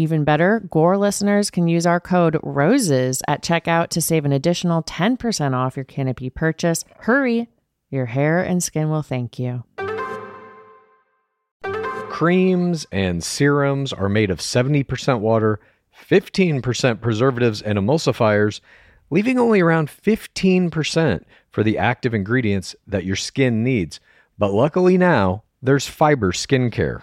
Even better, Gore listeners can use our code ROSES at checkout to save an additional 10% off your Canopy purchase. Hurry, your hair and skin will thank you. Creams and serums are made of 70% water, 15% preservatives and emulsifiers, leaving only around 15% for the active ingredients that your skin needs. But luckily now, there's fiber skincare.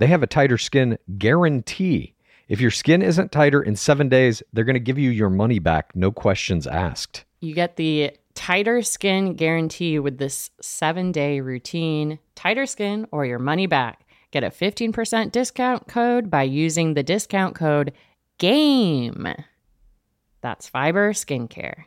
they have a tighter skin guarantee. If your skin isn't tighter in seven days, they're going to give you your money back, no questions asked. You get the tighter skin guarantee with this seven day routine. Tighter skin or your money back. Get a 15% discount code by using the discount code GAME. That's Fiber Skincare.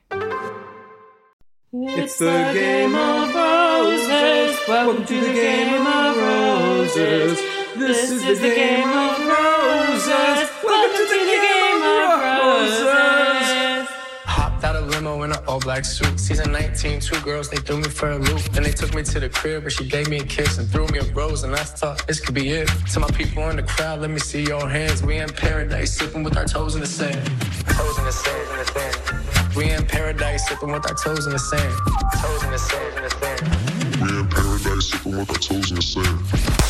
It's the game of roses. Welcome to the game of roses. This is the game of roses. Welcome to the game of roses. Hopped out a limo in an all black suit. Season 19, two girls, they threw me for a loop. Then they took me to the crib where she gave me a kiss and threw me a rose. And I thought this could be it. To my people in the crowd, let me see your hands. We in paradise, sipping with our toes in the sand. Toes in the sand, in the sand. We in paradise, sipping with our toes in the sand. Toes in the sand, in the sand. We in paradise, sipping with our toes in the sand.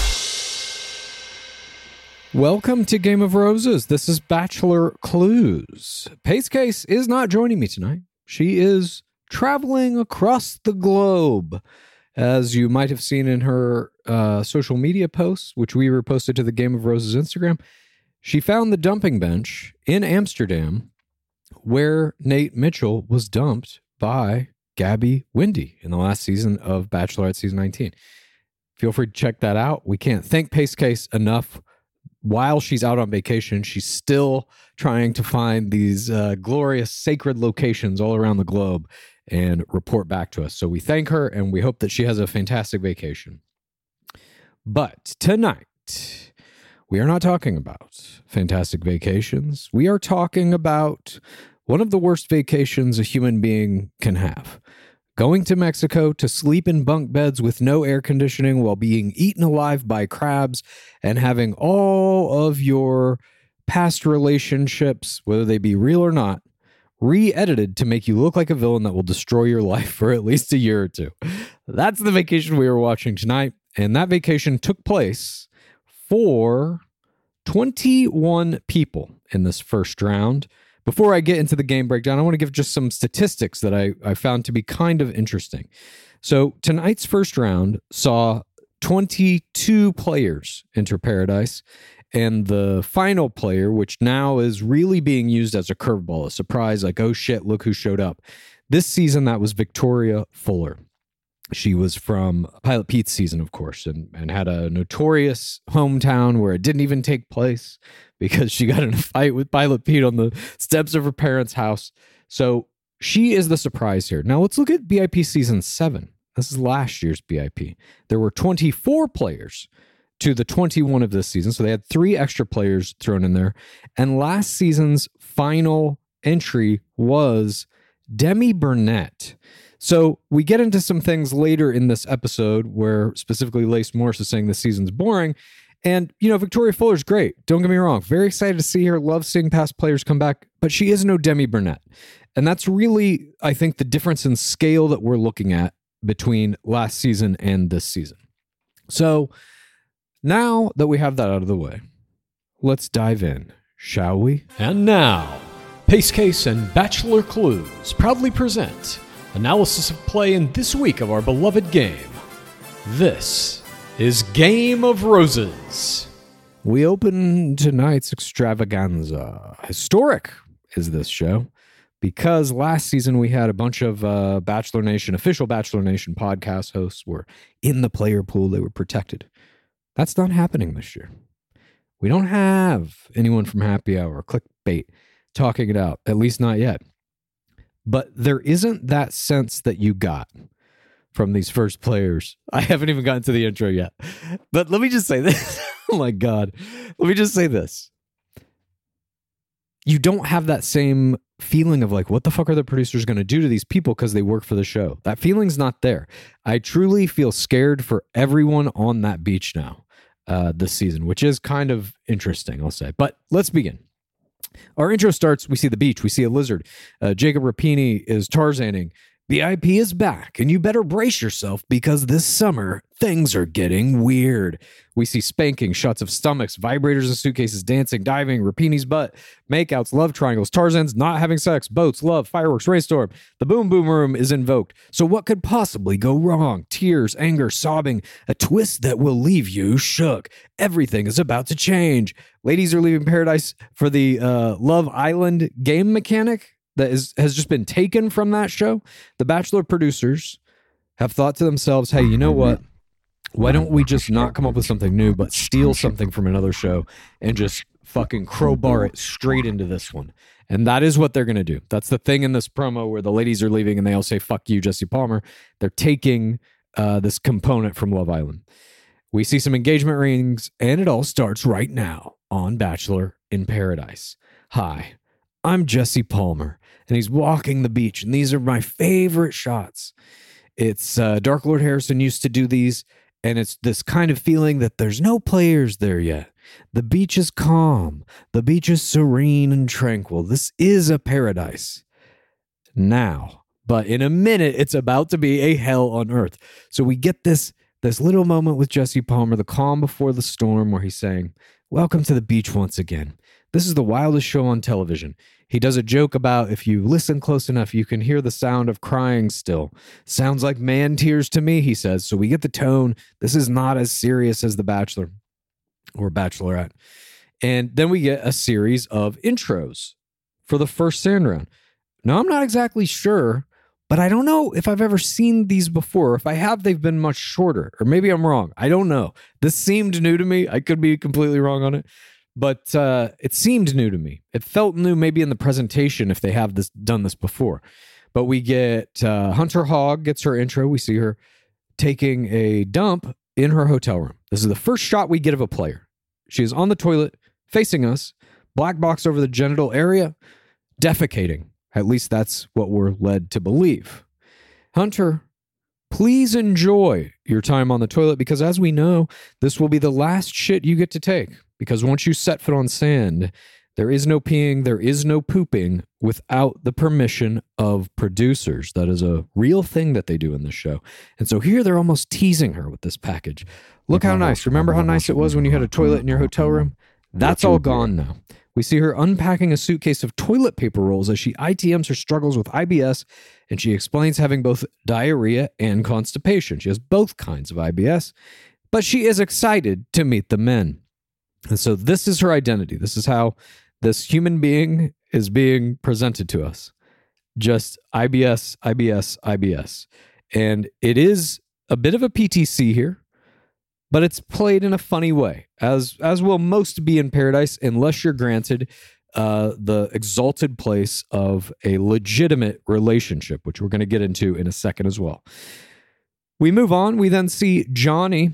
Welcome to Game of Roses. This is Bachelor Clues. Pace Case is not joining me tonight. She is traveling across the globe. As you might have seen in her uh, social media posts, which we reposted to the Game of Roses Instagram, she found the dumping bench in Amsterdam where Nate Mitchell was dumped by Gabby Windey in the last season of Bachelorette season 19. Feel free to check that out. We can't thank Pace Case enough while she's out on vacation, she's still trying to find these uh, glorious sacred locations all around the globe and report back to us. So we thank her and we hope that she has a fantastic vacation. But tonight, we are not talking about fantastic vacations. We are talking about one of the worst vacations a human being can have. Going to Mexico to sleep in bunk beds with no air conditioning while being eaten alive by crabs and having all of your past relationships, whether they be real or not, re edited to make you look like a villain that will destroy your life for at least a year or two. That's the vacation we were watching tonight. And that vacation took place for 21 people in this first round. Before I get into the game breakdown, I want to give just some statistics that I, I found to be kind of interesting. So tonight's first round saw 22 players enter Paradise, and the final player, which now is really being used as a curveball, a surprise, like, oh shit, look who showed up. This season, that was Victoria Fuller. She was from Pilot Pete's season, of course, and, and had a notorious hometown where it didn't even take place because she got in a fight with Pilot Pete on the steps of her parents' house. So she is the surprise here. Now let's look at BIP season seven. This is last year's BIP. There were 24 players to the 21 of this season. So they had three extra players thrown in there. And last season's final entry was Demi Burnett. So we get into some things later in this episode where specifically Lace Morris is saying the season's boring. And, you know, Victoria Fuller's great. Don't get me wrong. Very excited to see her. Love seeing past players come back, but she is no Demi Burnett. And that's really, I think, the difference in scale that we're looking at between last season and this season. So now that we have that out of the way, let's dive in, shall we? And now, Pace Case and Bachelor Clues proudly present analysis of play in this week of our beloved game. This is Game of Roses. We open tonight's extravaganza. Historic is this show because last season we had a bunch of uh, Bachelor Nation, official Bachelor Nation podcast hosts were in the player pool. They were protected. That's not happening this year. We don't have anyone from Happy Hour, Clickbait, talking it out, at least not yet. But there isn't that sense that you got from these first players. I haven't even gotten to the intro yet. But let me just say this. oh my God. Let me just say this. You don't have that same feeling of like, what the fuck are the producers going to do to these people because they work for the show? That feeling's not there. I truly feel scared for everyone on that beach now uh, this season, which is kind of interesting, I'll say. But let's begin. Our intro starts. We see the beach. We see a lizard. Uh, Jacob Rapini is Tarzaning. The IP is back, and you better brace yourself because this summer things are getting weird. We see spanking, shots of stomachs, vibrators and suitcases, dancing, diving, Rapini's butt, makeouts, love triangles, Tarzan's not having sex, boats, love, fireworks, rainstorm. The boom boom room is invoked. So, what could possibly go wrong? Tears, anger, sobbing, a twist that will leave you shook. Everything is about to change. Ladies are leaving paradise for the uh, Love Island game mechanic that is has just been taken from that show. The Bachelor producers have thought to themselves, "Hey, you know what? Why don't we just not come up with something new, but steal something from another show and just fucking crowbar it straight into this one?" And that is what they're going to do. That's the thing in this promo where the ladies are leaving and they all say, "Fuck you, Jesse Palmer." They're taking uh, this component from Love Island. We see some engagement rings, and it all starts right now on Bachelor in Paradise. Hi, I'm Jesse Palmer, and he's walking the beach, and these are my favorite shots. It's uh, Dark Lord Harrison used to do these, and it's this kind of feeling that there's no players there yet. The beach is calm, the beach is serene and tranquil. This is a paradise now, but in a minute, it's about to be a hell on earth. So we get this this little moment with Jesse Palmer, the calm before the storm, where he's saying, Welcome to the beach once again. This is the wildest show on television. He does a joke about if you listen close enough, you can hear the sound of crying still. Sounds like man tears to me, he says. So we get the tone. This is not as serious as The Bachelor or Bachelorette. And then we get a series of intros for the first sand round. Now, I'm not exactly sure but I don't know if I've ever seen these before. If I have, they've been much shorter, or maybe I'm wrong. I don't know. This seemed new to me. I could be completely wrong on it, but uh, it seemed new to me. It felt new, maybe in the presentation if they have this done this before. But we get uh, Hunter Haag gets her intro. We see her taking a dump in her hotel room. This is the first shot we get of a player. She is on the toilet, facing us, black box over the genital area, defecating. At least that's what we're led to believe. Hunter, please enjoy your time on the toilet because, as we know, this will be the last shit you get to take. Because once you set foot on sand, There is no peeing, there is no pooping without the permission of producers. That is a real thing that they do in this show. And so here they're almost teasing her with this package. Look how nice. Remember how nice it was when you had a toilet in your hotel room? That's all gone now. We see her unpacking a suitcase of toilet paper rolls as she ITMs her struggles with IBS and she explains having both diarrhea and constipation. She has both kinds of IBS, but she is excited to meet the men. And so this is her identity. This is how this human being is being presented to us. Just IBS, IBS, IBS. And it is a bit of a PTC here, but it's played in a funny way, as as will most be in paradise, unless you're granted uh, the exalted place of a legitimate relationship, which we're going to get into in a second as well. We move on. We then see Johnny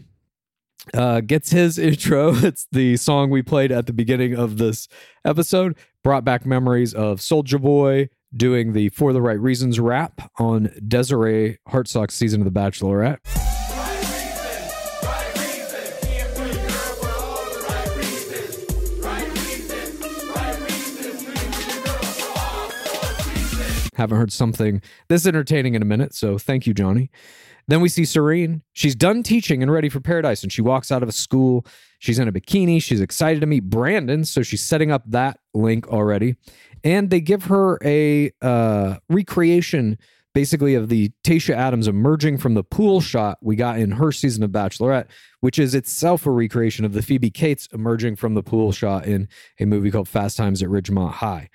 uh, gets his intro. It's the song we played at the beginning of this episode. Brought back memories of Soldier Boy doing the For the Right Reasons rap on Desiree Hartsock's season of The Bachelorette. Haven't heard something this entertaining in a minute, so thank you, Johnny. Then we see Serene. She's done teaching and ready for paradise, and she walks out of a school. She's in a bikini. She's excited to meet Brandon, so she's setting up that link already. And they give her a uh, recreation, basically, of the Tayshia Adams emerging from the pool shot we got in her season of Bachelorette, which is itself a recreation of the Phoebe Cates emerging from the pool shot in a movie called Fast Times at Ridgemont High.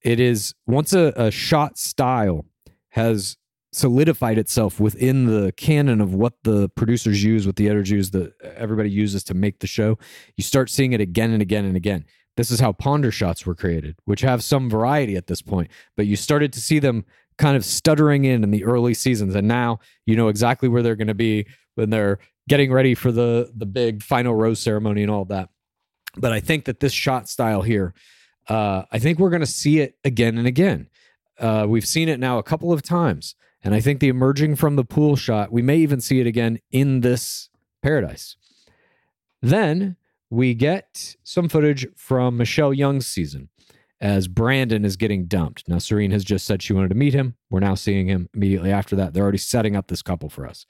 It is once a, a shot style has solidified itself within the canon of what the producers use, what the editors use, that everybody uses to make the show. You start seeing it again and again and again. This is how ponder shots were created, which have some variety at this point, but you started to see them kind of stuttering in in the early seasons, and now you know exactly where they're going to be when they're getting ready for the the big final rose ceremony and all that. But I think that this shot style here, uh, I think we're going to see it again and again. Uh, we've seen it now a couple of times. And I think the emerging from the pool shot, we may even see it again in this paradise. Then we get some footage from Michelle Young's season as Brandon is getting dumped. Now, Serene has just said she wanted to meet him. We're now seeing him immediately after that. They're already setting up this couple for us.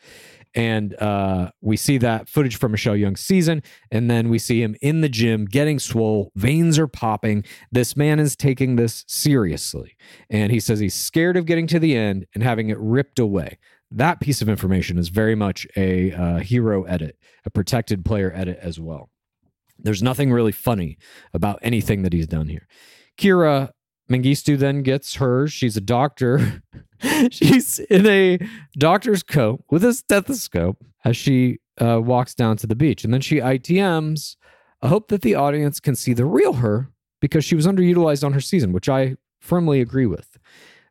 And uh, we see that footage from Michelle Young's season. And then we see him in the gym getting swole. Veins are popping. This man is taking this seriously. And he says he's scared of getting to the end and having it ripped away. That piece of information is very much a uh, hero edit, a protected player edit as well. There's nothing really funny about anything that he's done here. Kira Mengistu then gets hers. She's a doctor. She's in a doctor's coat with a stethoscope as she uh, walks down to the beach. And then she ITMs I hope that the audience can see the real her because she was underutilized on her season, which I firmly agree with.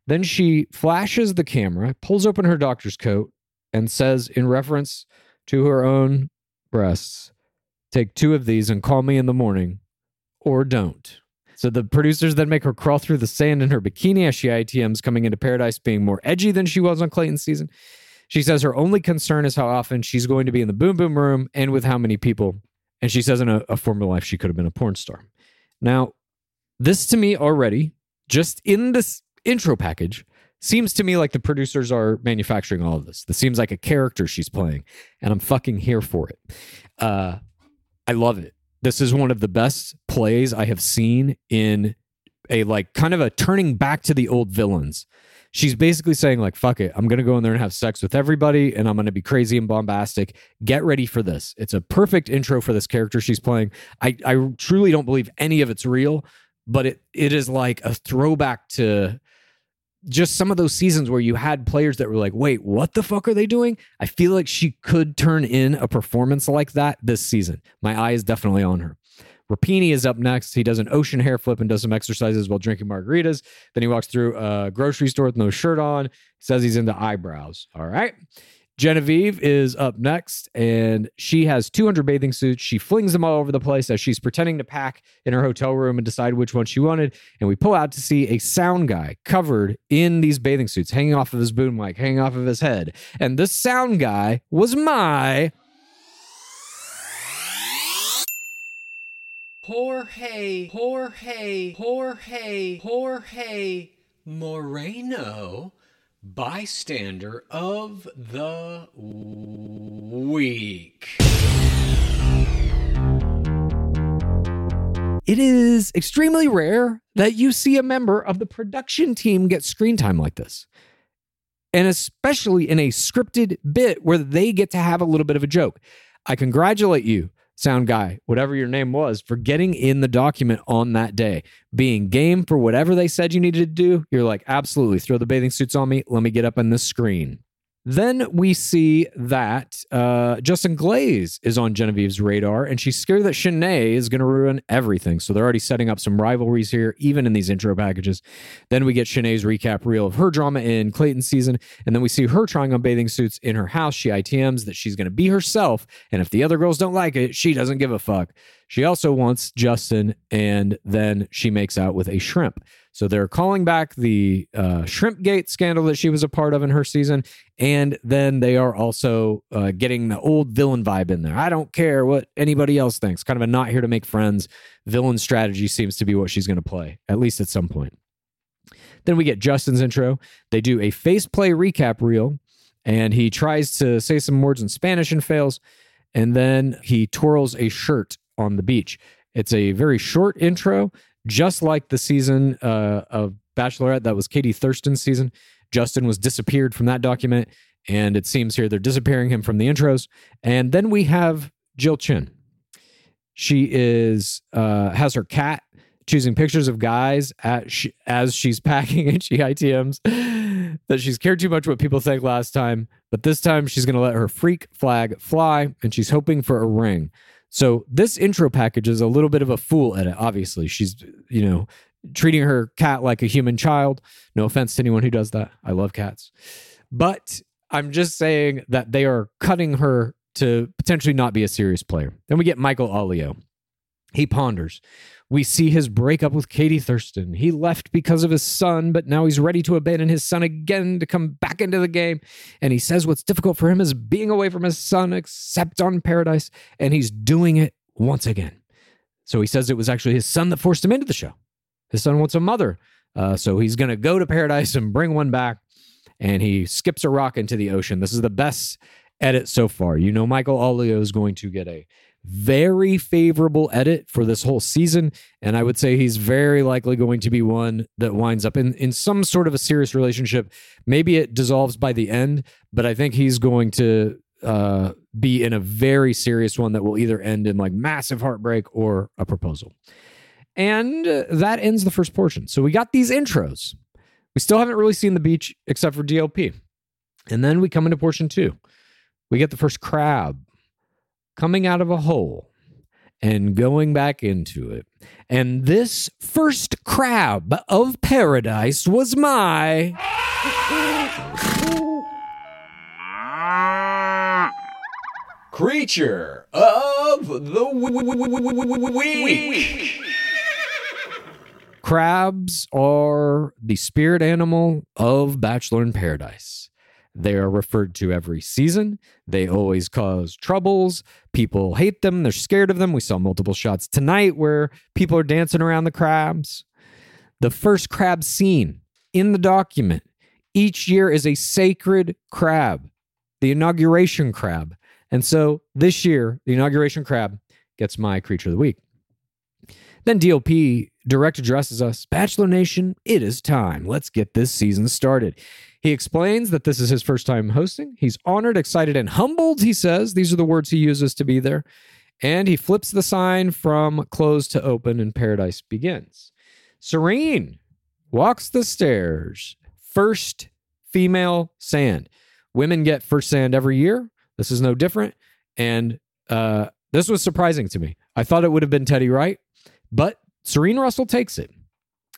Then she flashes the camera, pulls open her doctor's coat, and says, in reference to her own breasts, Take two of these and call me in the morning, or don't. So the producers then make her crawl through the sand in her bikini as she ITMs coming into paradise being more edgy than she was on Clayton's season. She says her only concern is how often she's going to be in the boom boom room and with how many people. And she says in a, a former life she could have been a porn star. Now, this to me already, just in this intro package, seems to me like the producers are manufacturing all of this. This seems like a character she's playing, and I'm fucking here for it. Uh, I love it. This is one of the best plays I have seen in a like kind of a turning back to the old villains. She's basically saying like fuck it, I'm going to go in there and have sex with everybody and I'm going to be crazy and bombastic. Get ready for this. It's a perfect intro for this character she's playing. I I truly don't believe any of it's real, but it it is like a throwback to just some of those seasons where you had players that were like, wait, what the fuck are they doing? I feel like she could turn in a performance like that this season. My eye is definitely on her. Rapini is up next. He does an ocean hair flip and does some exercises while drinking margaritas. Then he walks through a grocery store with no shirt on. He Says he's into eyebrows. All right. Genevieve is up next, and she has 200 bathing suits. She flings them all over the place as she's pretending to pack in her hotel room and decide which one she wanted. And we pull out to see a sound guy covered in these bathing suits, hanging off of his boom mic, hanging off of his head. And this sound guy was my Jorge, Jorge, Jorge, Jorge Moreno, bystander of the week. It is extremely rare that you see a member of the production team get screen time like this. And especially in a scripted bit where they get to have a little bit of a joke. I congratulate you, sound guy, whatever your name was, for getting in the document on that day, being game for whatever they said you needed to do. You're like, absolutely, throw the bathing suits on me. Let me get up on this screen. Then we see that uh, Justin Glaze is on Genevieve's radar, and she's scared that Shanae is going to ruin everything. So they're already setting up some rivalries here, even in these intro packages. Then we get Shanae's recap reel of her drama in Clayton's season, and then we see her trying on bathing suits in her house. She ITMs that she's going to be herself, and if the other girls don't like it, she doesn't give a fuck. She also wants Justin, and then she makes out with a shrimp. So they're calling back the uh, Shrimp Gate scandal that she was a part of in her season. And then they are also uh, getting the old villain vibe in there. I don't care what anybody else thinks. Kind of a not here to make friends. Villain strategy seems to be what she's going to play, at least at some point. Then we get Justin's intro. They do a face play recap reel, and he tries to say some words in Spanish and fails. And then he twirls a shirt on the beach. It's a very short intro, just like the season uh, of Bachelorette that was Katie Thurston's season. Justin was disappeared from that document, and it seems here they're disappearing him from the intros. And then we have Jill Chin. She is uh, has her cat choosing pictures of guys as she's packing and she ITMs that she's cared too much what people think last time, but this time she's going to let her freak flag fly and she's hoping for a ring. So this intro package is a little bit of a fool edit. Obviously, she's you know treating her cat like a human child. No offense to anyone who does that. I love cats, but I'm just saying that they are cutting her to potentially not be a serious player. Then we get Michael Allio. He ponders. We see his breakup with Katie Thurston. He left because of his son, but now he's ready to abandon his son again to come back into the game. And he says what's difficult for him is being away from his son, except on Paradise. And he's doing it once again. So he says it was actually his son that forced him into the show. His son wants a mother. Uh, so he's going to go to Paradise and bring one back. And he skips a rock into the ocean. This is the best edit so far. You know, Michael Allio is going to get a very favorable edit for this whole season. And I would say he's very likely going to be one that winds up in, in some sort of a serious relationship. Maybe it dissolves by the end, but I think he's going to uh, be in a very serious one that will either end in like massive heartbreak or a proposal. And that ends the first portion. So we got these intros. We still haven't really seen the beach except for DLP. And then we come into portion two. We get the first crab coming out of a hole and going back into it. And this first crab of paradise was my. Creature of the week. Crabs are the spirit animal of Bachelor in Paradise. They are referred to every season. They always cause troubles. People hate them. They're scared of them. We saw multiple shots tonight where people are dancing around the crabs. The first crab scene in the document each year is a sacred crab, the inauguration crab. And so this year, the inauguration crab gets my creature of the week. Then DLP direct addresses us Bachelor Nation, it is time. Let's get this season started. He explains that this is his first time hosting. He's honored, excited, and humbled, he says. These are the words he uses to be there. And he flips the sign from closed to open, and paradise begins. Serene walks the stairs. First female sand. Women get first sand every year. This is no different. And uh, this was surprising to me. I thought it would have been Teddy Wright, but Serene Russell takes it.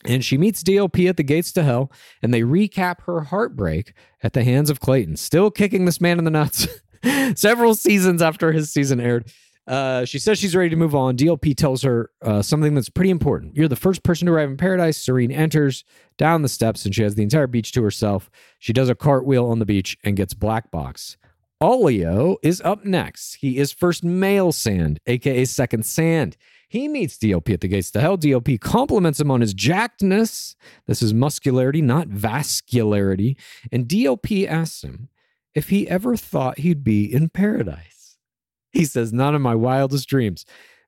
And she meets DLP at the gates to hell, and they recap her heartbreak at the hands of Clayton, still kicking this man in the nuts several seasons after his season aired. Uh, she says she's ready to move on. DLP tells her uh, something that's pretty important. You're the first person to arrive in paradise. Serene enters down the steps, and she has the entire beach to herself. She does a cartwheel on the beach and gets black box Allio is up next. He is first male sand, aka second sand. He meets DLP at the gates to hell. DLP compliments him on his jackedness. This is muscularity, not vascularity. And DLP asks him if he ever thought he'd be in paradise. He says, Not in my wildest dreams.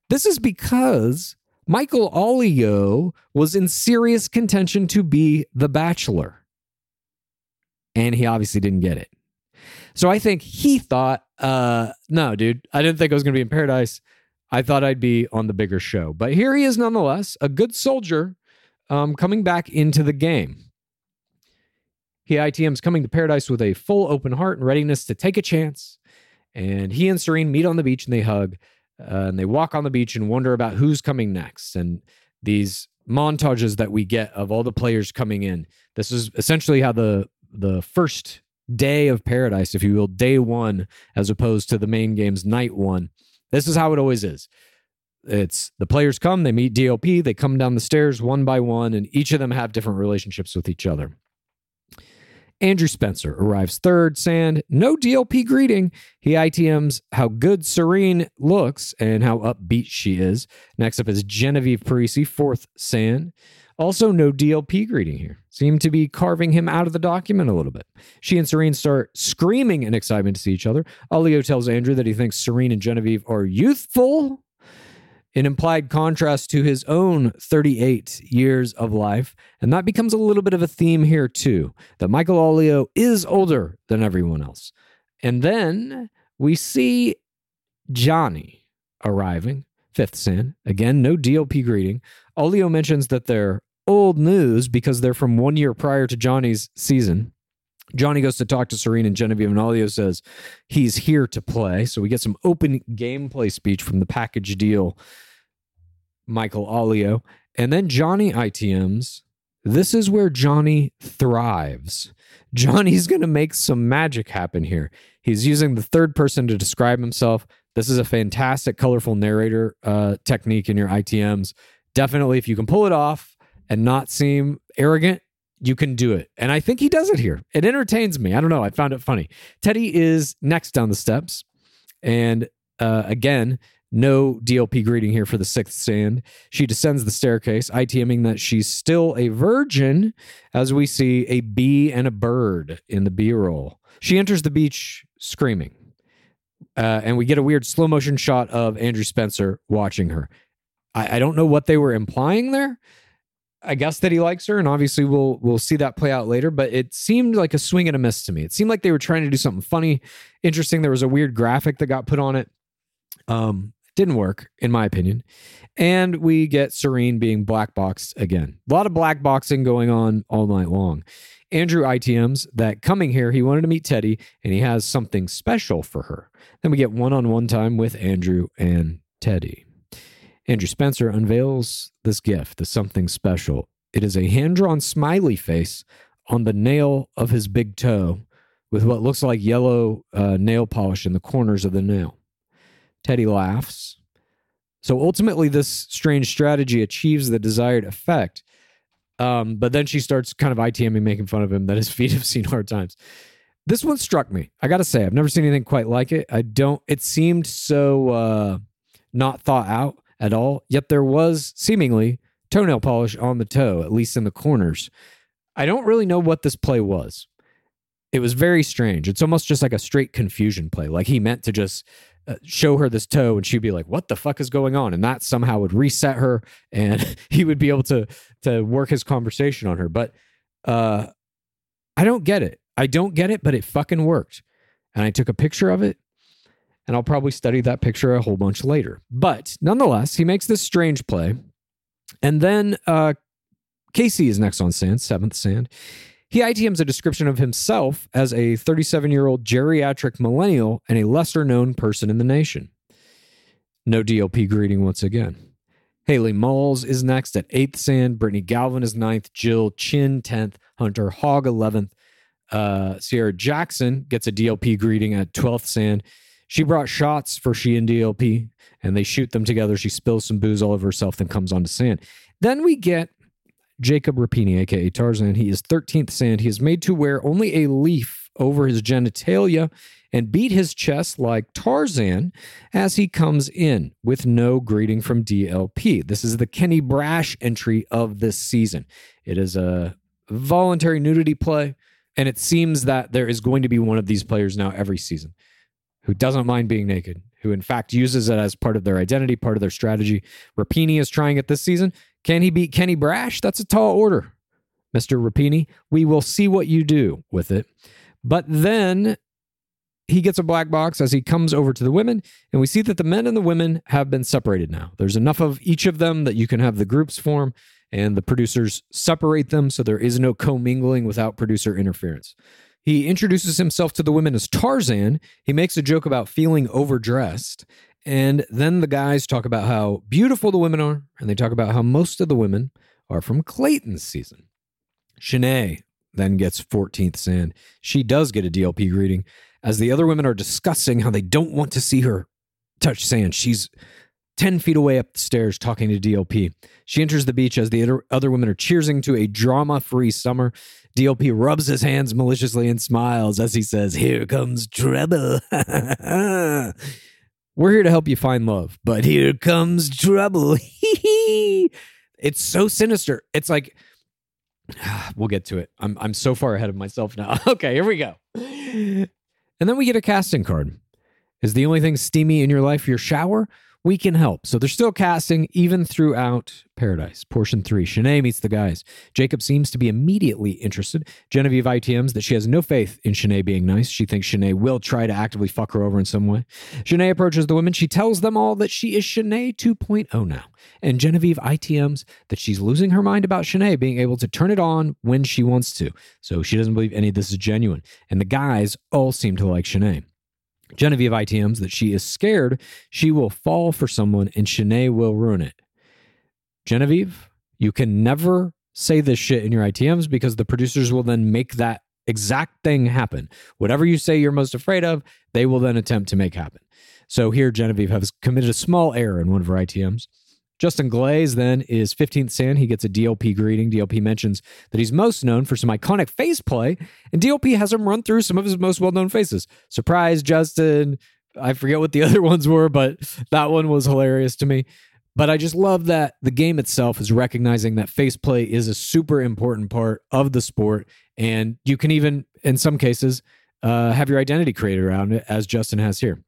This is because Michael Allio was in serious contention to be the bachelor. And he obviously didn't get it. So I think he thought, uh, no, dude, I didn't think I was going to be in paradise. I thought I'd be on the bigger show. But here he is nonetheless, a good soldier um, coming back into the game. He ITM's coming to paradise with a full open heart and readiness to take a chance. And he and Serene meet on the beach and they hug. Uh, and they walk on the beach and wonder about who's coming next. And these montages that we get of all the players coming in. This is essentially how the the first day of paradise, if you will, day one, as opposed to the main game's night one. This is how it always is. It's the players come, they meet DLP, they come down the stairs one by one, and each of them have different relationships with each other. Andrew Spencer arrives third, sand, no DLP greeting. He ITMs how good Serene looks and how upbeat she is. Next up is Genevieve Parisi, fourth, sand. Also, no DLP greeting here. Seem to be carving him out of the document a little bit. She and Serene start screaming in excitement to see each other. Allio tells Andrew that he thinks Serene and Genevieve are youthful, in implied contrast to his own 38 years of life. And that becomes a little bit of a theme here, too, that Michael Allio is older than everyone else. And then we see Johnny arriving, fifth sin. Again, no DLP greeting. Allio mentions that they're old news because they're from one year prior to Johnny's season. Johnny goes to talk to Serene and Genevieve, and Allio says he's here to play. So we get some open gameplay speech from the package deal, Michael Allio. And then Johnny ITMs. This is where Johnny thrives. Johnny's going to make some magic happen here. He's using the third person to describe himself. This is a fantastic, colorful narrator uh, technique in your ITMs. Definitely, if you can pull it off and not seem arrogant, you can do it. And I think he does it here. It entertains me. I don't know. I found it funny. Teddy is next down the steps. And uh, again, no DLP greeting here for the sixth sand. She descends the staircase, ITMing that she's still a virgin, as we see a bee and a bird in the B roll. She enters the beach screaming. Uh, and we get a weird slow motion shot of Andrew Spencer watching her. I, I don't know what they were implying there. I guess that he likes her, and obviously we'll we'll see that play out later. But it seemed like a swing and a miss to me. It seemed like they were trying to do something funny, interesting. There was a weird graphic that got put on it. Um, didn't work, in my opinion. And we get Serene being black boxed again. A lot of black boxing going on all night long. Andrew ITMs that coming here, he wanted to meet Teddy, and he has something special for her. Then we get one on one time with Andrew and Teddy. Andrew Spencer unveils this gift, the something special. It is a hand drawn smiley face on the nail of his big toe with what looks like yellow uh, nail polish in the corners of the nail. Teddy laughs. So ultimately, this strange strategy achieves the desired effect. Um, but then she starts kind of ITMing, making fun of him that his feet have seen hard times. This one struck me. I got to say, I've never seen anything quite like it. I don't, it seemed so uh, not thought out at all. Yet there was seemingly toenail polish on the toe, at least in the corners. I don't really know what this play was. It was very strange. It's almost just like a straight confusion play. Like he meant to just uh, show her this toe and she'd be like, "What the fuck is going on?" And that somehow would reset her and he would be able to to work his conversation on her. But uh I don't get it. I don't get it, but it fucking worked. And I took a picture of it and I'll probably study that picture a whole bunch later. But nonetheless, he makes this strange play. And then uh, Casey is next on sand, seventh sand. He ITMs a description of himself as a 37 year old geriatric millennial and a lesser known person in the nation. No DLP greeting once again. Hailey Malles is next at eighth sand. Brittany Galvin is ninth. Jill Chin 10th. Hunter Haag 11th. Uh, Sierra Jackson gets a DLP greeting at 12th sand. She brought shots for she and DLP, and they shoot them together. She spills some booze all over herself, then comes onto sand. Then we get Jacob Rapini, aka Tarzan. He is 13th sand. He is made to wear only a leaf over his genitalia and beat his chest like Tarzan as he comes in with no greeting from DLP. This is the Kenny Braasch entry of this season. It is a voluntary nudity play, and it seems that there is going to be one of these players now every season who doesn't mind being naked, who in fact uses it as part of their identity, part of their strategy. Rapini is trying it this season. Can he beat Kenny Braasch? That's a tall order, Mr. Rapini. We will see what you do with it. But then he gets a black box as he comes over to the women, and we see that the men and the women have been separated now. There's enough of each of them that you can have the groups form, and the producers separate them so there is no commingling without producer interference. He introduces himself to the women as Tarzan. He makes a joke about feeling overdressed. And then the guys talk about how beautiful the women are, and they talk about how most of the women are from Clayton's season. Shanae then gets 14th sand. She does get a DLP greeting as the other women are discussing how they don't want to see her touch sand. She's 10 feet away up the stairs talking to DLP. She enters the beach as the other- women are cheersing to a drama free summer. DLP rubs his hands maliciously and smiles as he says, Here comes trouble. We're here to help you find love, but here comes trouble. it's so sinister. It's like, we'll get to it. I'm, I'm so far ahead of myself now. okay, here we go. And then we get a casting card. Is the only thing steamy in your life your shower? We can help. So they're still casting even throughout Paradise. Portion three Shanae meets the guys. Jacob seems to be immediately interested. Genevieve ITMs that she has no faith in Shanae being nice. She thinks Shanae will try to actively fuck her over in some way. Shanae approaches the women. She tells them all that she is Shanae 2.0 now. And Genevieve ITMs that she's losing her mind about Shanae being able to turn it on when she wants to. So she doesn't believe any of this is genuine. And the guys all seem to like Shanae. Genevieve ITMs that she is scared she will fall for someone and Shanae will ruin it. Genevieve, you can never say this shit in your ITMs because the producers will then make that exact thing happen. Whatever you say you're most afraid of, they will then attempt to make happen. So here, Genevieve has committed a small error in one of her ITMs. Justin Glaze then is 15th Sand. He gets a DLP greeting. DLP mentions that he's most known for some iconic face play, and DLP has him run through some of his most well known faces. Surprise, Justin. I forget what the other ones were, but that one was hilarious to me. But I just love that the game itself is recognizing that face play is a super important part of the sport. And you can even, in some cases, uh, have your identity created around it, as Justin has here.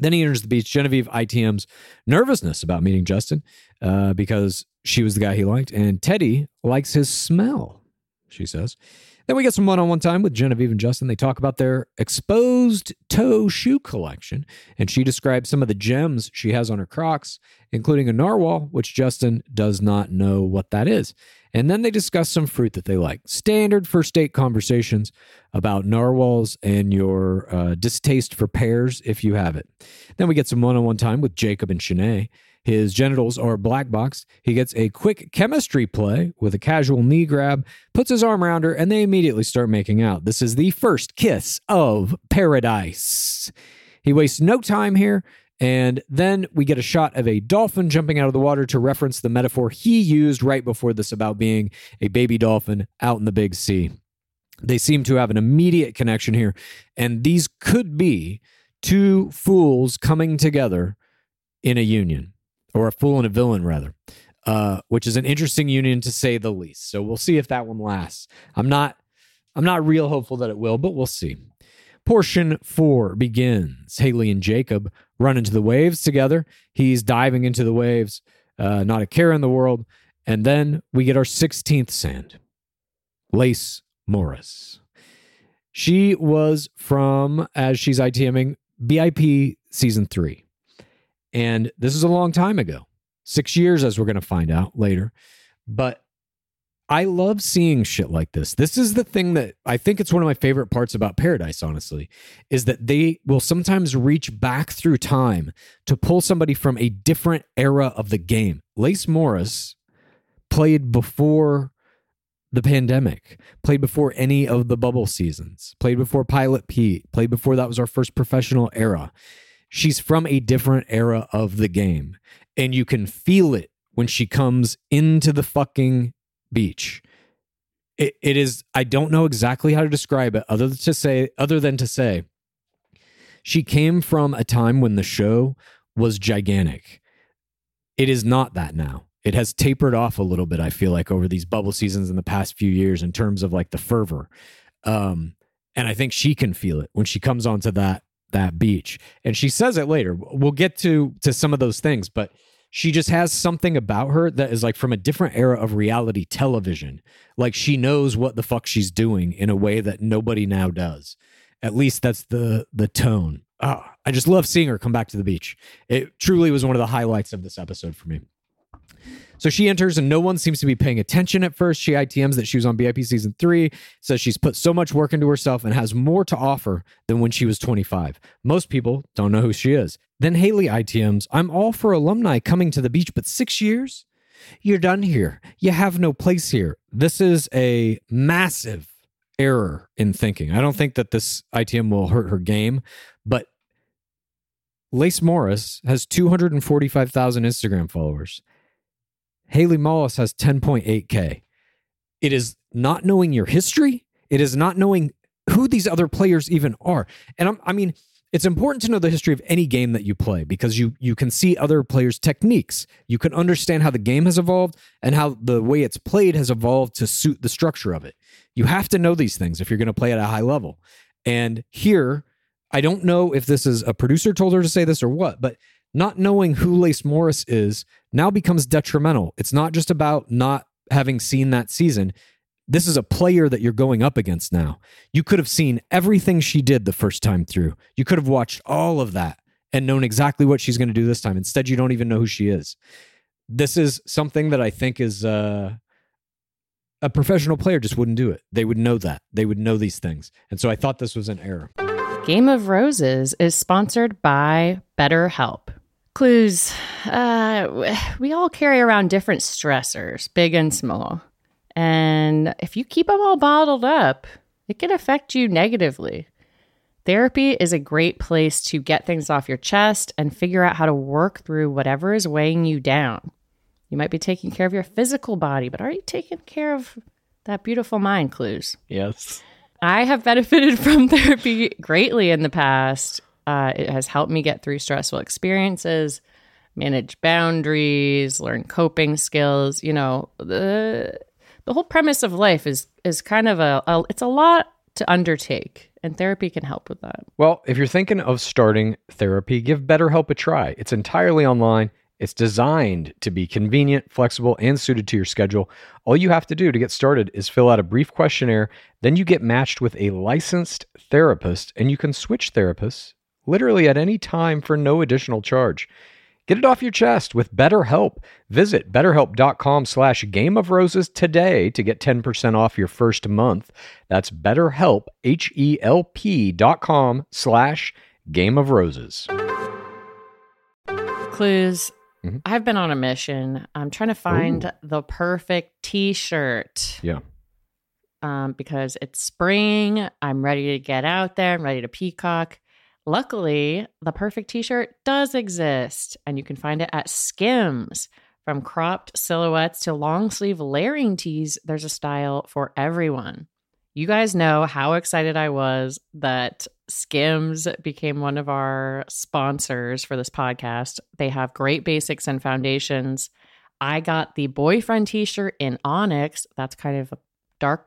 Then he enters the beach. Genevieve ITM's nervousness about meeting Justin uh, because she was the guy he liked, and Teddy likes his smell, she says. Then we get some one on one time with Genevieve and Justin. They talk about their exposed toe shoe collection, and she describes some of the gems she has on her Crocs, including a narwhal, which Justin does not know what that is. And then they discuss some fruit that they like. Standard first date conversations about narwhals and your uh, distaste for pears if you have it. Then we get some one on one time with Jacob and Shanae. His genitals are black boxed. He gets a quick chemistry play with a casual knee grab, puts his arm around her, and they immediately start making out. This is the first kiss of paradise. He wastes no time here. And then we get a shot of a dolphin jumping out of the water to reference the metaphor he used right before this about being a baby dolphin out in the big sea. They seem to have an immediate connection here. And these could be two fools coming together in a union, or a fool and a villain, rather, uh, which is an interesting union to say the least. So we'll see if that one lasts. I'm not. I'm not real hopeful that it will, but we'll see. Portion four begins. Haley and Jacob run into the waves together. He's diving into the waves, uh, not a care in the world. And then we get our 16th sand, Lace Morris. She was from, as she's ITMing, BIP season three. And this is a long time ago, six years, as we're going to find out later. But I love seeing shit like this. This is the thing that I think it's one of my favorite parts about Paradise, honestly, is that they will sometimes reach back through time to pull somebody from a different era of the game. Lace Morris played before the pandemic, played before any of the bubble seasons, played before Pilot Pete, played before that was our first professional era. She's from a different era of the game. And you can feel it when she comes into the fucking beach. it, it is I don't know exactly how to describe it other than to say other than to say she came from a time when the show was gigantic. It is not that now. It has tapered off a little bit, I feel like, over these bubble seasons in the past few years in terms of like the fervor. Um, and I think she can feel it when she comes onto that that beach. And she says it later. We'll get to to some of those things, but she just has something about her that is like from a different era of reality television. Like she knows what the fuck she's doing in a way that nobody now does. At least that's the the tone. Oh, I just love seeing her come back to the beach. It truly was one of the highlights of this episode for me. So she enters and no one seems to be paying attention at first. She ITMs that she was on BIP season three, says she's put so much work into herself and has more to offer than when she was 25. Most people don't know who she is. Then Hailey ITMs, I'm all for alumni coming to the beach, but six years? You're done here. You have no place here. This is a massive error in thinking. I don't think that this ITM will hurt her game, but Lace Morris has 245,000 Instagram followers. Hailey Malles has 10.8K. It is not knowing your history. It is not knowing who these other players even are. And I'm, I mean, it's important to know the history of any game that you play because you you can see other players' techniques. You can understand how the game has evolved and how the way it's played has evolved to suit the structure of it. You have to know these things if you're going to play at a high level. And here, I don't know if this is a producer told her to say this or what, but not knowing who Lace Morris is now becomes detrimental. It's not just about not having seen that season. This is a player that you're going up against now. You could have seen everything she did the first time through. You could have watched all of that and known exactly what she's going to do this time. Instead, you don't even know who she is. This is something that I think is uh, a professional player just wouldn't do it. They would know that. They would know these things. And so I thought this was an error. Game of Roses is sponsored by BetterHelp. Clues. Uh, we all carry around different stressors, big and small. And if you keep them all bottled up, it can affect you negatively. Therapy is a great place to get things off your chest and figure out how to work through whatever is weighing you down. You might be taking care of your physical body, but are you taking care of that beautiful mind, Clues? Yes. I have benefited from therapy greatly in the past. Uh, it has helped me get through stressful experiences, manage boundaries, learn coping skills. You know, the the whole premise of life is is kind of a, a it's a lot to undertake, and therapy can help with that. Well, if you're thinking of starting therapy, give BetterHelp a try. It's entirely online. It's designed to be convenient, flexible, and suited to your schedule. All you have to do to get started is fill out a brief questionnaire. Then you get matched with a licensed therapist, and you can switch therapists literally at any time for no additional charge. Get it off your chest with BetterHelp. Visit betterhelp.com slash game of roses today to get 10% off your first month. That's betterhelp, H-E-L-P dot com slash game of roses. Clues. Mhm. I've been on a mission. I'm trying to find the perfect T-shirt. Yeah. um, because it's spring. I'm ready to get out there. I'm ready to peacock. Luckily, the perfect t shirt does exist, and you can find it at Skims. From cropped silhouettes to long sleeve layering tees, there's a style for everyone. You guys know how excited I was that Skims became one of our sponsors for this podcast. They have great basics and foundations. I got the boyfriend t shirt in Onyx. That's kind of a dark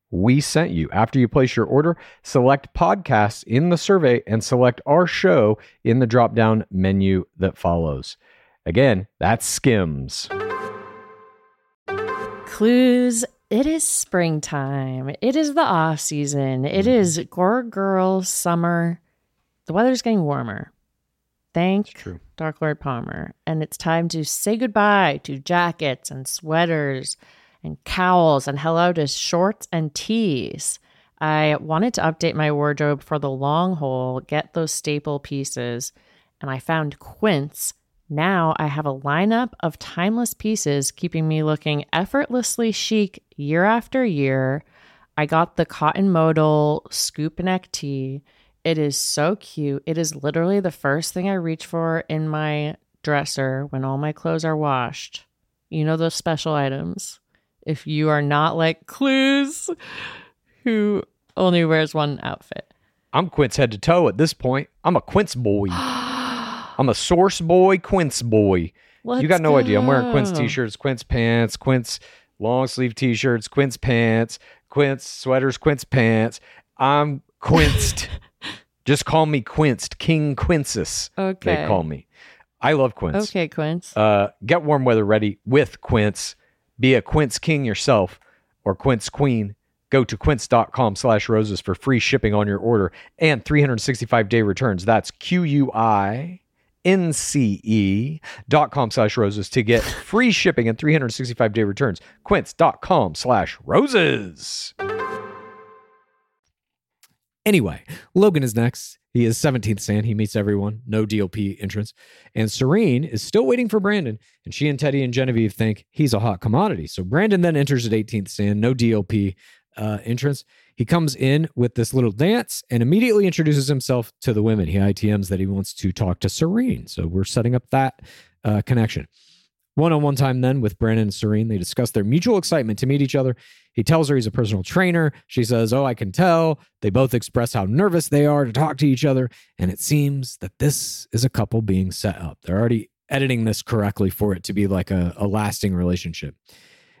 we sent you. After you place your order, select podcasts in the survey and select our show in the drop down menu that follows. Again, that's Skims. Clues. It is springtime. It is the off season. It mm-hmm. is Gore Girl summer. The weather's getting warmer. Thank true. Dark Lord Palmer. And it's time to say goodbye to jackets and sweaters and cowls and hello to shorts and tees. I wanted to update my wardrobe for the long haul, get those staple pieces, and I found Quince. Now I have a lineup of timeless pieces keeping me looking effortlessly chic year after year. I got the cotton modal scoop neck tee. It is so cute. It is literally the first thing I reach for in my dresser when all my clothes are washed. You know those special items. If you are not like Clues, who only wears one outfit. I'm Quince head to toe at this point. I'm a Quince boy. I'm a source boy, Quince boy. Let's you got no idea. I'm wearing Quince t-shirts, Quince pants, Quince long sleeve t-shirts, Quince pants, Quince sweaters, Quince pants. I'm quinced. Just call me quinced. King Quinces. Okay. They call me. I love Quince. Okay, Quince. Uh, get warm weather ready with Quince. Be a Quince king yourself or Quince queen. Go to quince.com slash roses for free shipping on your order and 365 day returns. That's Q U I N C E dot com slash roses to get free shipping and 365 day returns. Quince.com slash roses. Anyway, Logan is next. He is 17th Sand. He meets everyone. No DLP entrance. And Serene is still waiting for Brandon. And she and Teddi and Genevieve think he's a hot commodity. So Brandon then enters at 18th Sand. No DLP uh, entrance. He comes in with this little dance and immediately introduces himself to the women. He ITMs that he wants to talk to Serene. So we're setting up that uh, connection. One on one time then with Brandon and Serene, they discuss their mutual excitement to meet each other. He tells her he's a personal trainer. She says, Oh, I can tell. They both express how nervous they are to talk to each other. And it seems that this is a couple being set up. They're already editing this correctly for it to be like a, a lasting relationship.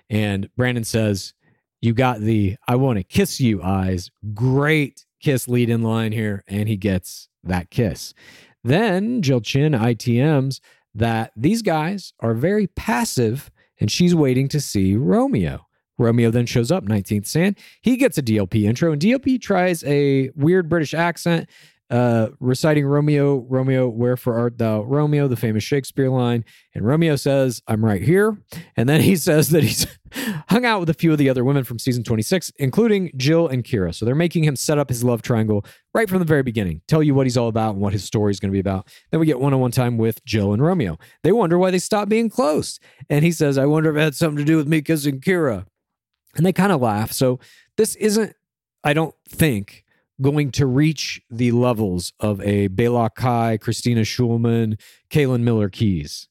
And Brandon says, You got the I want to kiss you eyes. Great kiss lead in line here. And he gets that kiss. Then Jill Chin ITMs that these guys are very passive and she's waiting to see Romeo. Romeo then shows up, 19th Sand. He gets a DLP intro, and DLP tries a weird British accent, uh, reciting Romeo, Romeo, wherefore art thou, Romeo, the famous Shakespeare line. And Romeo says, I'm right here. And then he says that he's hung out with a few of the other women from season 26, including Jill and Kira. So they're making him set up his love triangle right from the very beginning, tell you what he's all about and what his story is going to be about. Then we get one on one time with Jill and Romeo. They wonder why they stopped being close. And he says, I wonder if it had something to do with me kissing Kira. And they kind of laugh. So this isn't, I don't think, going to reach the levels of a Bela Kai, Kristina Schulman, Caelynn Miller-Keyes.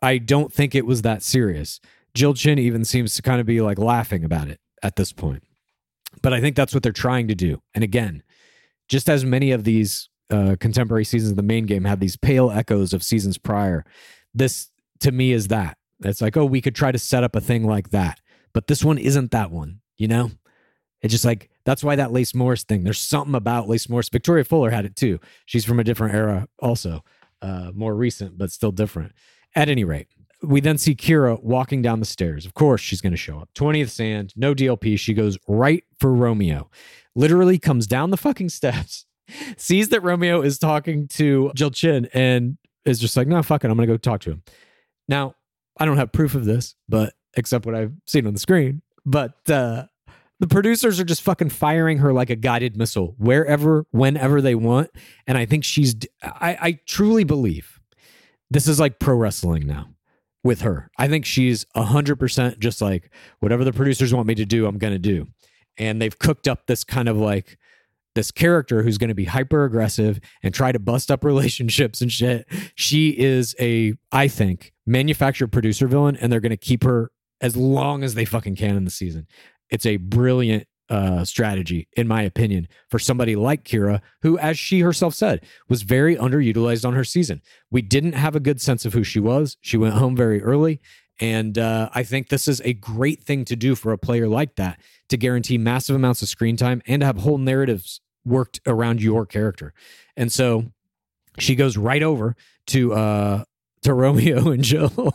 I don't think it was that serious. Jill Chin even seems to kind of be like laughing about it at this point. But I think that's what they're trying to do. And again, just as many of these uh, contemporary seasons of the main game have these pale echoes of seasons prior, this to me is that. It's like, oh, we could try to set up a thing like that. But this one isn't that one, you know? It's just like, that's why that Lace Morris thing, there's something about Lace Morris. Victoria Fuller had it too. She's from a different era, also, uh, more recent, but still different. At any rate, we then see Kira walking down the stairs. Of course, she's going to show up. 20th sand, no DLP. She goes right for Romeo. Literally comes down the fucking steps, sees that Romeo is talking to Jill Chin, and is just like, no, fuck it. I'm going to go talk to him. Now, I don't have proof of this, but except what I've seen on the screen. But uh, the producers are just fucking firing her like a guided missile wherever, whenever they want. And I think she's, I, I truly believe this is like pro wrestling now with her. I think she's 100% just like whatever the producers want me to do, I'm going to do. And they've cooked up this kind of like this character who's going to be hyper aggressive and try to bust up relationships and shit. She is a, I think, manufactured producer villain, and they're going to keep her as long as they fucking can in the season. It's a brilliant uh, strategy, in my opinion, for somebody like Kira, who, as she herself said, was very underutilized on her season. We didn't have a good sense of who she was. She went home very early. And uh, I think this is a great thing to do for a player like that to guarantee massive amounts of screen time and to have whole narratives worked around your character. And so she goes right over to uh to Romeo and Jill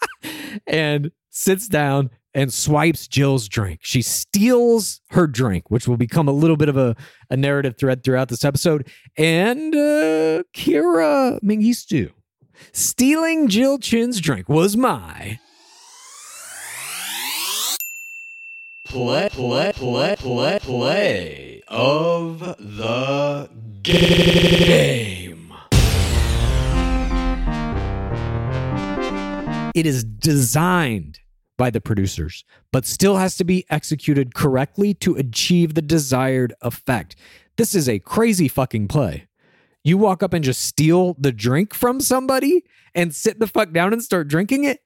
and sits down and swipes Jill's drink. She steals her drink, which will become a little bit of a, a narrative thread throughout this episode. And uh Kira Mengistu stealing Jill Chin's drink was my play, play, play, play, play of the game. It is designed by the producers, but still has to be executed correctly to achieve the desired effect. This is a crazy fucking play. You walk up and just steal the drink from somebody and sit the fuck down and start drinking it.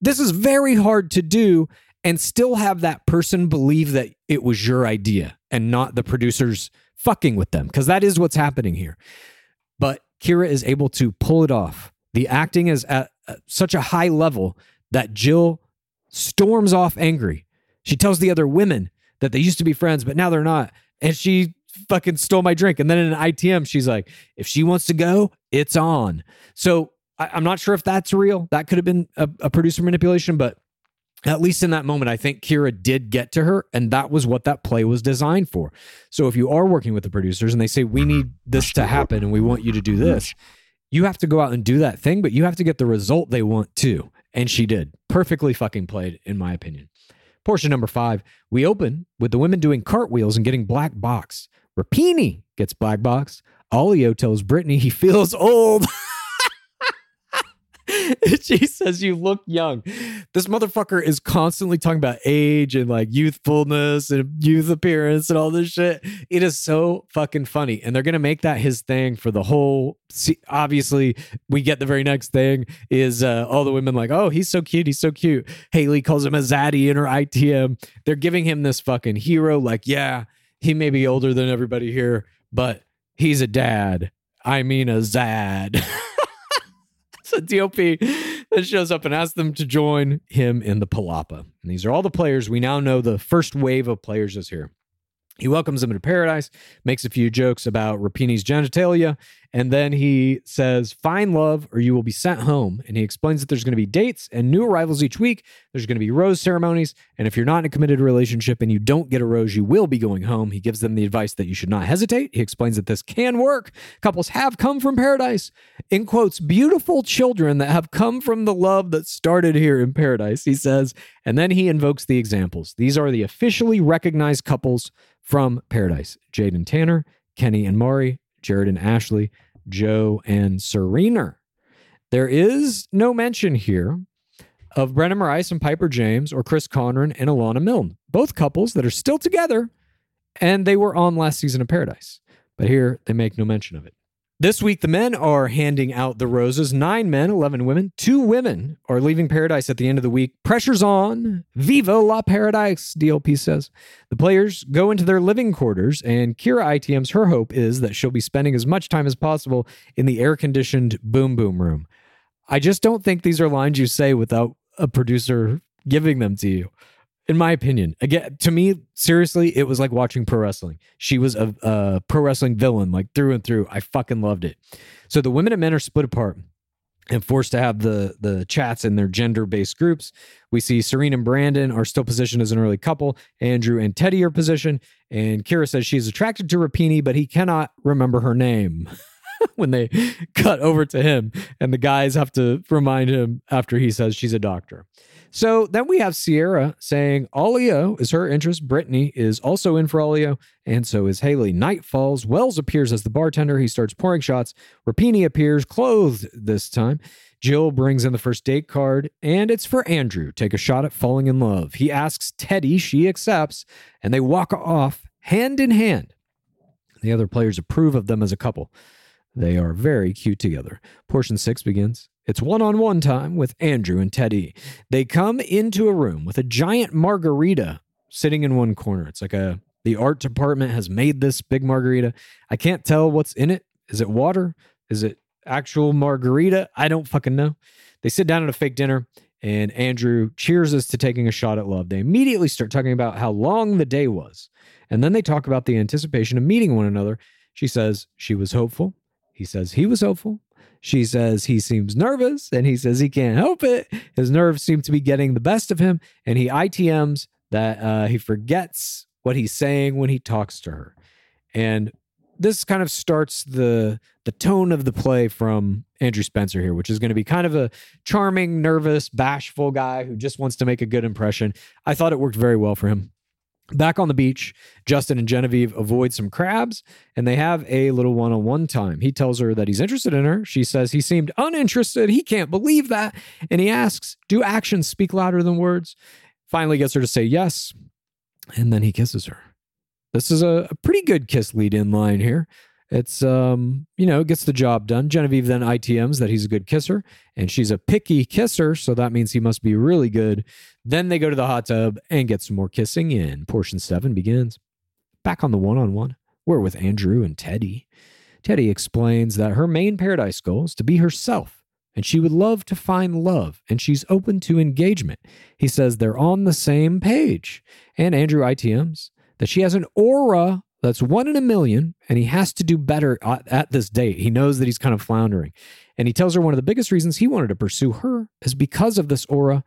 This is very hard to do and still have that person believe that it was your idea and not the producers fucking with them because that is what's happening here. But Kira is able to pull it off. The acting is at uh, such a high level that Jill storms off angry. She tells the other women that they used to be friends, but now they're not. And she fucking stole my drink. And then in an ITM, she's like, if she wants to go, it's on. So I, am not sure if that's real. That could have been a, a producer manipulation, but at least in that moment, I think Kira did get to her, and that was what that play was designed for. So if you are working with the producers and they say, we need this to happen and we want you to do this, you have to go out and do that thing, but you have to get the result they want too. And she did. Perfectly fucking played, in my opinion. Portion number five, we open with the women doing cartwheels and getting black box. Rapini gets black box. Allio tells Brittany he feels old. she says you look young. This motherfucker is constantly talking about age and like youthfulness and youth appearance and all this shit. It is so fucking funny. And they're going to make that his thing for the whole. See, obviously, we get the very next thing is uh, all the women like, oh, he's so cute. He's so cute. Hailey calls him a zaddy in her ITM. They're giving him this fucking hero. Like, yeah, he may be older than everybody here, but he's a dad. I mean, a Zad. so DOP then shows up and asks them to join him in the Palapa. And these are all the players. We now know the first wave of players is here. He welcomes them into paradise, makes a few jokes about Rapini's genitalia, and then he says, Find love or you will be sent home. And he explains that there's going to be dates and new arrivals each week. There's going to be rose ceremonies. And if you're not in a committed relationship and you don't get a rose, you will be going home. He gives them the advice that you should not hesitate. He explains that this can work. Couples have come from paradise. In quotes, beautiful children that have come from the love that started here in paradise, he says. And then he invokes the examples. These are the officially recognized couples from Paradise Jade and Tanner, Kenny and Mari, Jared and Ashley, Joe and Serena. There is no mention here of Brendan Rice and Pieper James or Chris Conran and Alana Milne, both couples that are still together and they were on last season of Paradise. But here they make no mention of it. This week, the men are handing out the roses. Nine men, 11 women. Two women are leaving paradise at the end of the week. Pressure's on. Viva la Paradise, DLP says. The players go into their living quarters, and Kira ITM's her hope is that she'll be spending as much time as possible in the air conditioned boom boom room. I just don't think these are lines you say without a producer giving them to you in my opinion. Again, to me, seriously, it was like watching pro wrestling. She was a, a, pro wrestling villain, like through and through. I fucking loved it. So the women and men are split apart and forced to have the the chats in their gender based groups. We see Serene and Brandon are still positioned as an early couple. Andrew and Teddi are positioned, and Kira says she's attracted to Rapini, but he cannot remember her name. when they cut over to him, and the guys have to remind him after he says she's a doctor. So then we have Sierra saying Allio is her interest. Brittany is also in for Allio, and so is Hailey. Night falls. Wells appears as the bartender. He starts pouring shots. Rapini appears, clothed this time. Jill brings in the first date card, and it's for Andrew. Take a shot at falling in love. He asks Teddi, she accepts, and they walk off hand in hand. The other players approve of them as a couple. They are very cute together. Portion six begins. It's one on one time with Andrew and Teddi. They come into a room with a giant margarita sitting in one corner. It's like a, the art department has made this big margarita. I can't tell what's in it. Is it water? Is it actual margarita? I don't fucking know. They sit down at a fake dinner and Andrew cheers us to taking a shot at love. They immediately start talking about how long the day was. And then they talk about the anticipation of meeting one another. She says she was hopeful. He says he was hopeful. She says he seems nervous and he says he can't help it. His nerves seem to be getting the best of him. And he ITMs that uh, he forgets what he's saying when he talks to her. And this kind of starts the the tone of the play from Andrew Spencer here, which is going to be kind of a charming, nervous, bashful guy who just wants to make a good impression. I thought it worked very well for him. Back on the beach, Justin and Genevieve avoid some crabs and they have a little one on one time. He tells her that he's interested in her. She says he seemed uninterested. He can't believe that. And he asks, Do actions speak louder than words? Finally gets her to say yes. And then he kisses her. This is a, a pretty good kiss lead in line here. It's um, you know, gets the job done. Genevieve then ITMs that he's a good kisser, and she's a picky kisser, so that means he must be really good. Then they go to the hot tub and get some more kissing in. Portion seven begins. Back on the one-on-one, we're with Andrew and Teddi. Teddi explains that her main paradise goal is to be herself, and she would love to find love, and she's open to engagement. He says they're on the same page, and Andrew ITMs that she has an aura that's one in a million, and he has to do better at, this date. He knows that he's kind of floundering. And he tells her one of the biggest reasons he wanted to pursue her is because of this aura.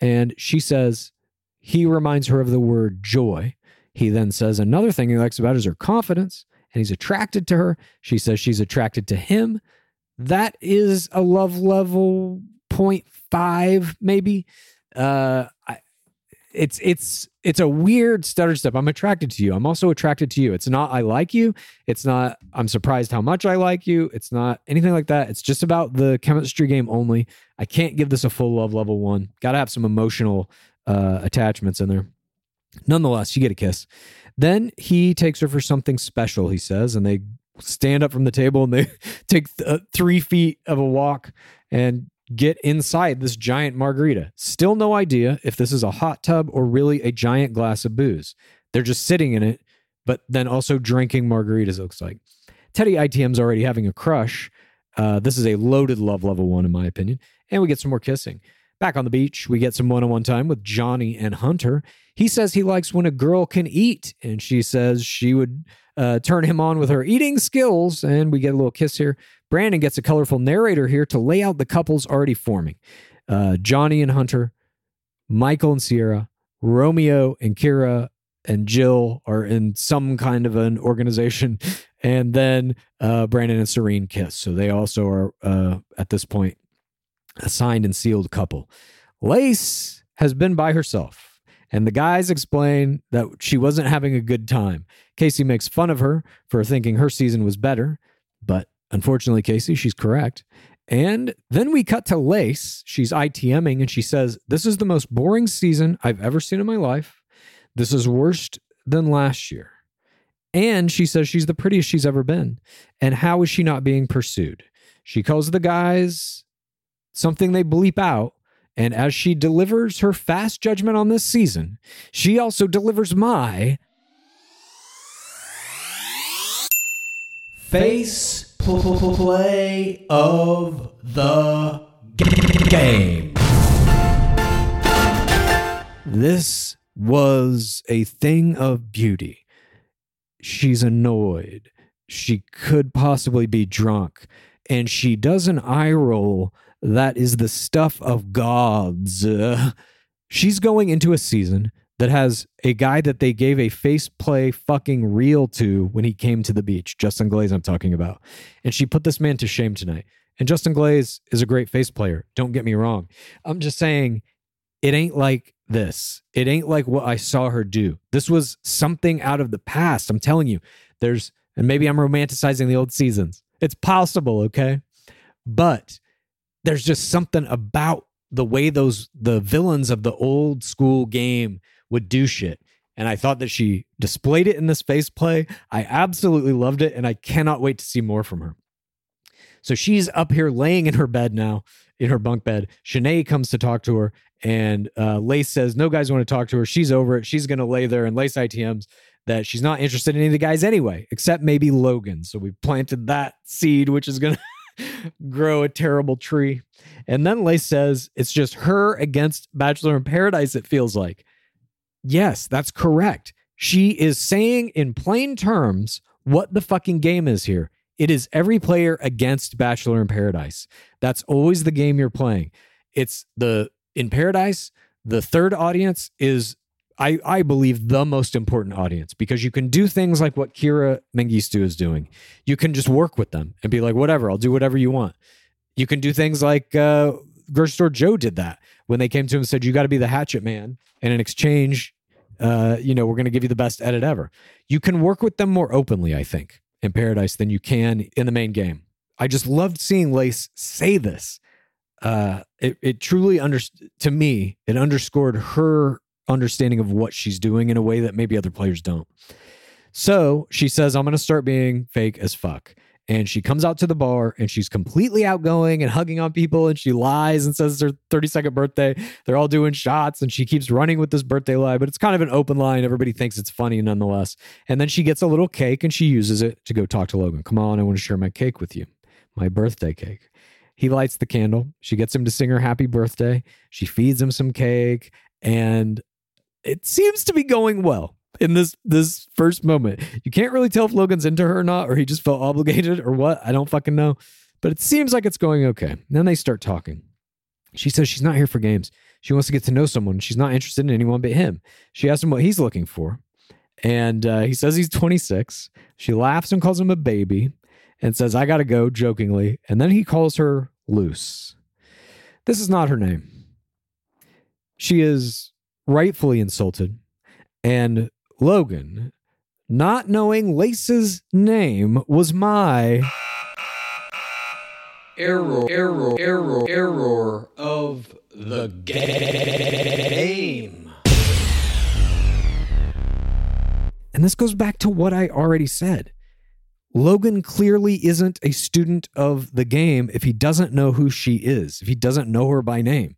And she says he reminds her of the word joy. He then says another thing he likes about is her confidence, and he's attracted to her. She says she's attracted to him. That is a love level 0.5, maybe. Uh, I, it's it's it's a weird stutter step. I'm attracted to you. I'm also attracted to you. It's not I like you. It's not I'm surprised how much I like you. It's not anything like that. It's just about the chemistry game only. I can't give this a full love level one. Got to have some emotional uh, attachments in there. Nonetheless, you get a kiss. Then he takes her for something special. He says, and they stand up from the table and they take th- uh, three feet of a walk and get inside this giant margarita. Still no idea if this is a hot tub or really a giant glass of booze. They're just sitting in it, but then also drinking margaritas, it looks like. Teddi ITM's already having a crush. Uh, this is a loaded love level one, in my opinion. And we get some more kissing. Back on the beach, we get some one on one time with Johnny and Hunter. He says he likes when a girl can eat, and she says she would uh, turn him on with her eating skills. And we get a little kiss here. Brandon gets a colorful narrator here to lay out the couples already forming uh, Johnny and Hunter, Michael and Sierra, Romeo and Kira, and Jill are in some kind of an organization. And then uh, Brandon and Serene kiss. So they also are, uh, at this point, a signed and sealed couple. Lace has been by herself. And the guys explain that she wasn't having a good time. Casey makes fun of her for thinking her season was better, but Unfortunately, Casey, she's correct. And then we cut to Lace. She's ITMing and she says, This is the most boring season I've ever seen in my life. This is worse than last year. And she says she's the prettiest she's ever been. And how is she not being pursued? She calls the guys something they bleep out. And as she delivers her fast judgment on this season, she also delivers my face play of the game. This was a thing of beauty. She's annoyed. She could possibly be drunk. And she does an eye roll that is the stuff of gods. Uh, she's going into a season that has a guy that they gave a face play fucking reel to when he came to the beach. Justin Glaze, I'm talking about. And she put this man to shame tonight. And Justin Glaze is a great face player. Don't get me wrong. I'm just saying it ain't like this. It ain't like what I saw her do. This was something out of the past. I'm telling you. There's, and maybe I'm romanticizing the old seasons. It's possible, okay? But there's just something about the way those, the villains of the old school game would do shit. And I thought that she displayed it in this face play. I absolutely loved it, and I cannot wait to see more from her. So she's up here laying in her bed now, in her bunk bed. Shanae comes to talk to her, and uh, Lace says, No guys want to talk to her. She's over it. She's going to lay there, and Lace ITMs that she's not interested in any of the guys anyway, except maybe Logan. So we planted that seed, which is going to grow a terrible tree. And then Lace says, It's just her against Bachelor in Paradise, it feels like. Yes, that's correct. She is saying in plain terms what the fucking game is here. It is every player against Bachelor in Paradise. That's always the game you're playing. It's the in Paradise, the third audience is I, I believe the most important audience because you can do things like what Kira Mengistu is doing. You can just work with them and be like, whatever, I'll do whatever you want. You can do things like uh, Grocery Store Joe did that when they came to him and said, You got to be the hatchet man. And in exchange, uh, you know, we're going to give you the best edit ever. You can work with them more openly, I think, in Paradise than you can in the main game. I just loved seeing Lace say this. Uh, it, it truly under to me, it underscored her understanding of what she's doing in a way that maybe other players don't. So she says, I'm going to start being fake as fuck. And she comes out to the bar and she's completely outgoing and hugging on people. And she lies and says it's her 32nd birthday. They're all doing shots and she keeps running with this birthday lie, but it's kind of an open line. Everybody thinks it's funny nonetheless. And then she gets a little cake and she uses it to go talk to Logan. Come on, I want to share my cake with you, my birthday cake. He lights the candle. She gets him to sing her happy birthday. She feeds him some cake. And it seems to be going well in this this first moment. You can't really tell if Logan's into her or not, or he just felt obligated or what. I don't fucking know. But it seems like it's going okay. Then they start talking. She says she's not here for games. She wants to get to know someone. She's not interested in anyone but him. She asks him what he's looking for. And uh, he says he's 26. She laughs and calls him a baby and says, I got to go, jokingly. And then he calls her loose. This is not her name. She is rightfully insulted. And Logan, not knowing Lace's name, was my error, error, error, error of the game. And this goes back to what I already said. Logan clearly isn't a student of the game if he doesn't know who she is, if he doesn't know her by name.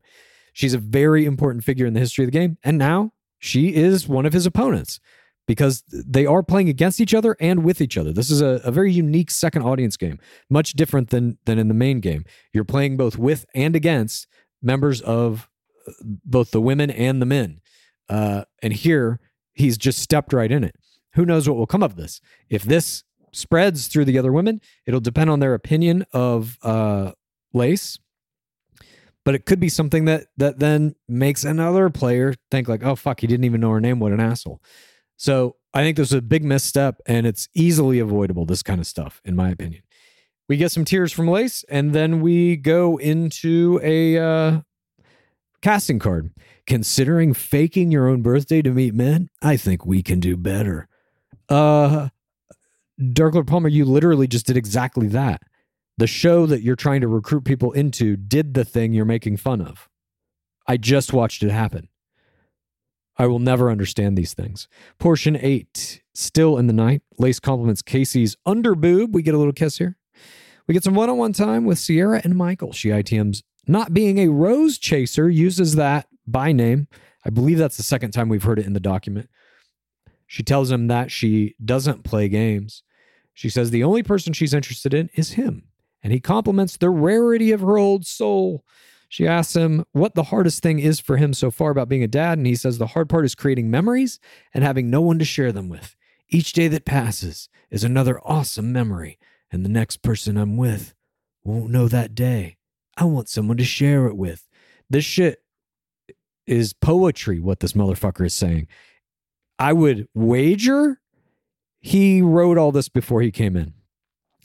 She's a very important figure in the history of the game. And now she is one of his opponents because they are playing against each other and with each other. This is a, a, very unique second audience game, much different than than in the main game. You're playing both with and against members of uh, both the women and the men. Uh, and here he's just stepped right in it. Who knows what will come of this? If this spreads through the other women, it'll depend on their opinion of uh, Lace but it could be something that that then makes another player think like, oh fuck, he didn't even know her name. What an asshole. So I think there's a big misstep, and it's easily avoidable. This kind of stuff, in my opinion. We get some tears from Lace, and then we go into a uh, casting card. Considering faking your own birthday to meet men, I think we can do better. Uh, Dark Lord Palmer, you literally just did exactly that the show that you're trying to recruit people into did the thing you're making fun of. I just watched it happen. I will never understand these things. Portion eight, still in the night. Lace compliments Casey's under boob. We get a little kiss here. We get some one on one time with Sierra and Michael. She ITMs not being a rose chaser, uses that by name. I believe that's the second time we've heard it in the document. She tells him that she doesn't play games. She says the only person she's interested in is him and he compliments the rarity of her old soul. She asks him what the hardest thing is for him so far about being a dad, and he says the hard part is creating memories and having no one to share them with. Each day that passes is another awesome memory, and the next person I'm with won't know that day. I want someone to share it with. This shit is poetry, what this motherfucker is saying. I would wager he wrote all this before he came in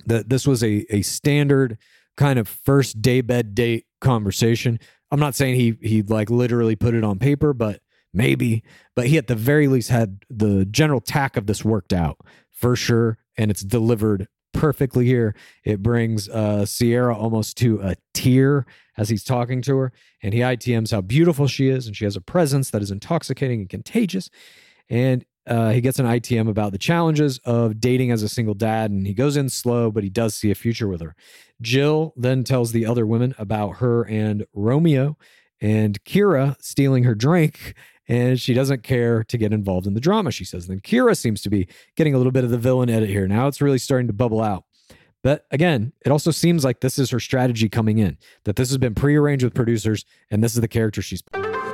that this was a a standard kind of first day bed date conversation. I'm not saying he he like literally put it on paper, but maybe. But he at the very least had the general tack of this worked out for sure, and it's delivered perfectly here. It brings uh, Sierra almost to a tear as he's talking to her, and he ITMs how beautiful she is, and she has a presence that is intoxicating and contagious. And uh, he gets an ITM about the challenges of dating as a single dad, and he goes in slow, but he does see a future with her. Jill then tells the other women about her and Romeo and Kira stealing her drink, and she doesn't care to get involved in the drama, she says. Then Kira seems to be getting a little bit of the villain edit here. Now it's really starting to bubble out. But again, it also seems like this is her strategy coming in, that this has been prearranged with producers, and this is the character she's.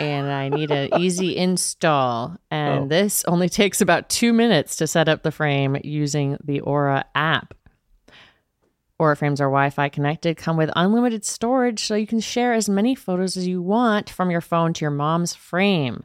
and I need an easy install. And Oh. this only takes about two minutes to set up the frame using the Aura app. Aura frames are Wi Fi connected, come with unlimited storage, so you can share as many photos as you want from your phone to your mom's frame.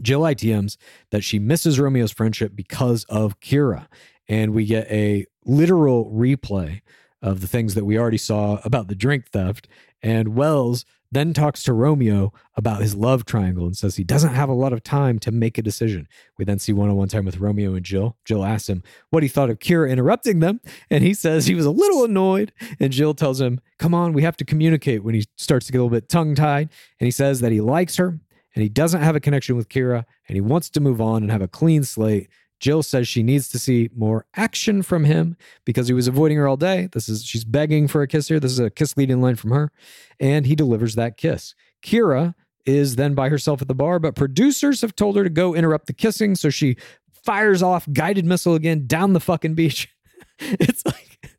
Jill ITMs that she misses Romeo's friendship because of Kira. And we get a literal replay of the things that we already saw about the drink theft. And Wells then talks to Romeo about his love triangle and says he doesn't have a lot of time to make a decision. We then see one on one time with Romeo and Jill. Jill asks him what he thought of Kira interrupting them. And he says he was a little annoyed. And Jill tells him, Come on, we have to communicate when he starts to get a little bit tongue tied. And he says that he likes her and he doesn't have a connection with Kira and he wants to move on and have a clean slate. Jill says she needs to see more action from him because he was avoiding her all day. This is she's begging for a kiss here. This is a kiss leading line from her, and he delivers that kiss. Kira is then by herself at the bar, but producers have told her to go interrupt the kissing, so she fires off guided missile again down the fucking beach. it's like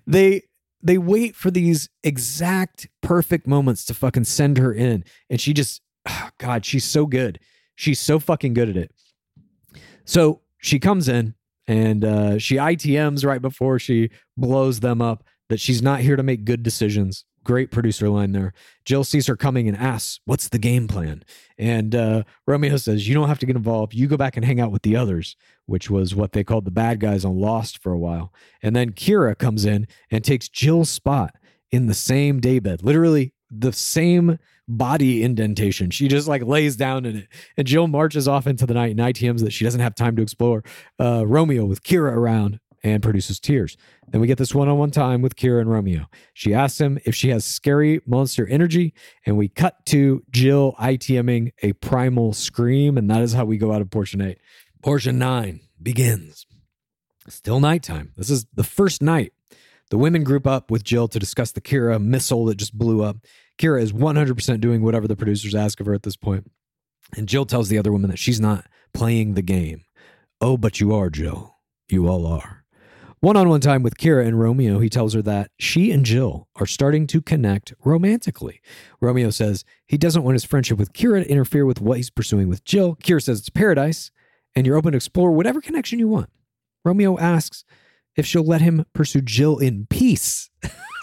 they they wait for these exact perfect moments to fucking send her in, and she just God, she's so good. She's so fucking good at it. So she comes in and uh, she ITMs right before she blows them up that she's not here to make good decisions. Great producer line there. Jill sees her coming and asks, What's the game plan? And uh, Romeo says, You don't have to get involved. You go back and hang out with the others, which was what they called the bad guys on Lost for a while. And then Kira comes in and takes Jill's spot in the same daybed, literally the same body indentation. She just like lays down in it. And Jill marches off into the night and ITMs that she doesn't have time to explore. Uh, Romeo with Kira around and produces tears. Then we get this one on one time with Kira and Romeo. She asks him if she has scary monster energy, and we cut to Jill ITMing a primal scream, and that is how we go out of portion eight. Portion nine begins. Still nighttime. This is the first night The women group up with Jill to discuss the Kira missile that just blew up. Kira is 100% doing whatever the producers ask of her at this point. And Jill tells the other woman that she's not playing the game. Oh, but you are, Jill. You all are. One on one time with Kira and Romeo, he tells her that she and Jill are starting to connect romantically. Romeo says he doesn't want his friendship with Kira to interfere with what he's pursuing with Jill. Kira says it's paradise and you're open to explore whatever connection you want. Romeo asks if she'll let him pursue Jill in peace.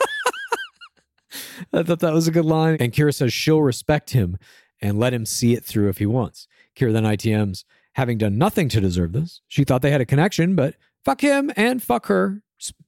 I thought that was a good line. And Kira says she'll respect him and let him see it through if he wants. Kira then ITMs, having done nothing to deserve this. She thought they had a connection, but fuck him and fuck her.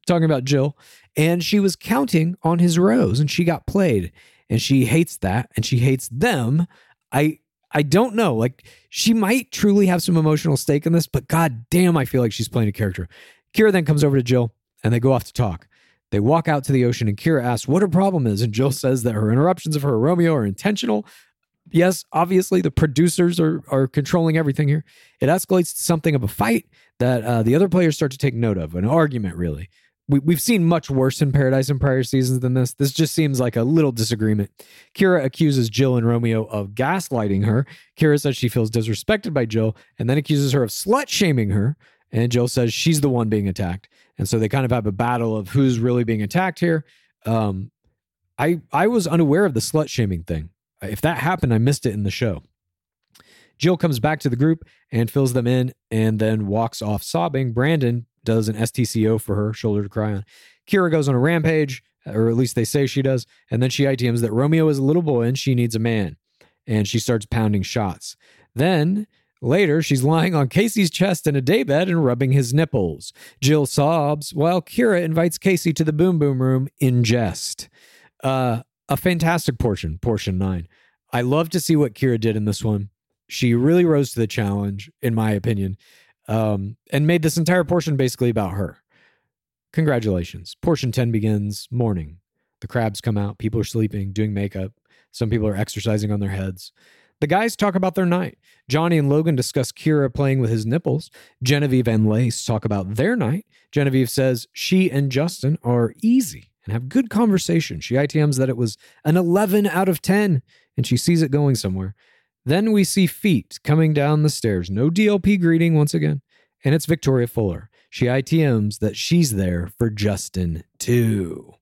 Talking about Jill. And she was counting on his rose and she got played. And she hates that and she hates them. I I don't know. Like she might truly have some emotional stake in this, but god damn, I feel like she's playing a character. Kira then comes over to Jill and they go off to talk. They walk out to the ocean and Kira asks what her problem is. And Jill says that her interruptions of her Romeo are intentional. Yes, obviously the producers are, are controlling everything here. It escalates to something of a fight that uh, the other players start to take note of, an argument, really. We, we've seen much worse in Paradise in prior seasons than this. This just seems like a little disagreement. Kira accuses Jill and Romeo of gaslighting her. Kira says she feels disrespected by Jill and then accuses her of slut shaming her. And Jill says she's the one being attacked. And so they kind of have a battle of who's really being attacked here. Um, I I was unaware of the slut shaming thing. If that happened, I missed it in the show. Jill comes back to the group and fills them in and then walks off sobbing. Brandon does an STCO for her, shoulder to cry on. Kira goes on a rampage, or at least they say she does. And then she ITMs that Romeo is a little boy and she needs a man. And she starts pounding shots. Then later, she's lying on Casey's chest in a daybed and rubbing his nipples. Jill sobs while Kira invites Casey to the boom boom room in jest. Uh, a fantastic portion, portion nine. I love to see what Kira did in this one. She really rose to the challenge, in my opinion, um, and made this entire portion basically about her. Congratulations. Portion 10 begins morning. The crabs come out, people are sleeping, doing makeup. Some people are exercising on their heads. The guys talk about their night. Johnny and Logan discuss Kira playing with his nipples. Genevieve and Lace talk about their night. Genevieve says she and Justin are easy and have good conversation. She ITMs that it was an 11 out of 10 and she sees it going somewhere. Then we see feet coming down the stairs. No DLP greeting once again. And it's Victoria Fuller. She ITMs that she's there for Justin too.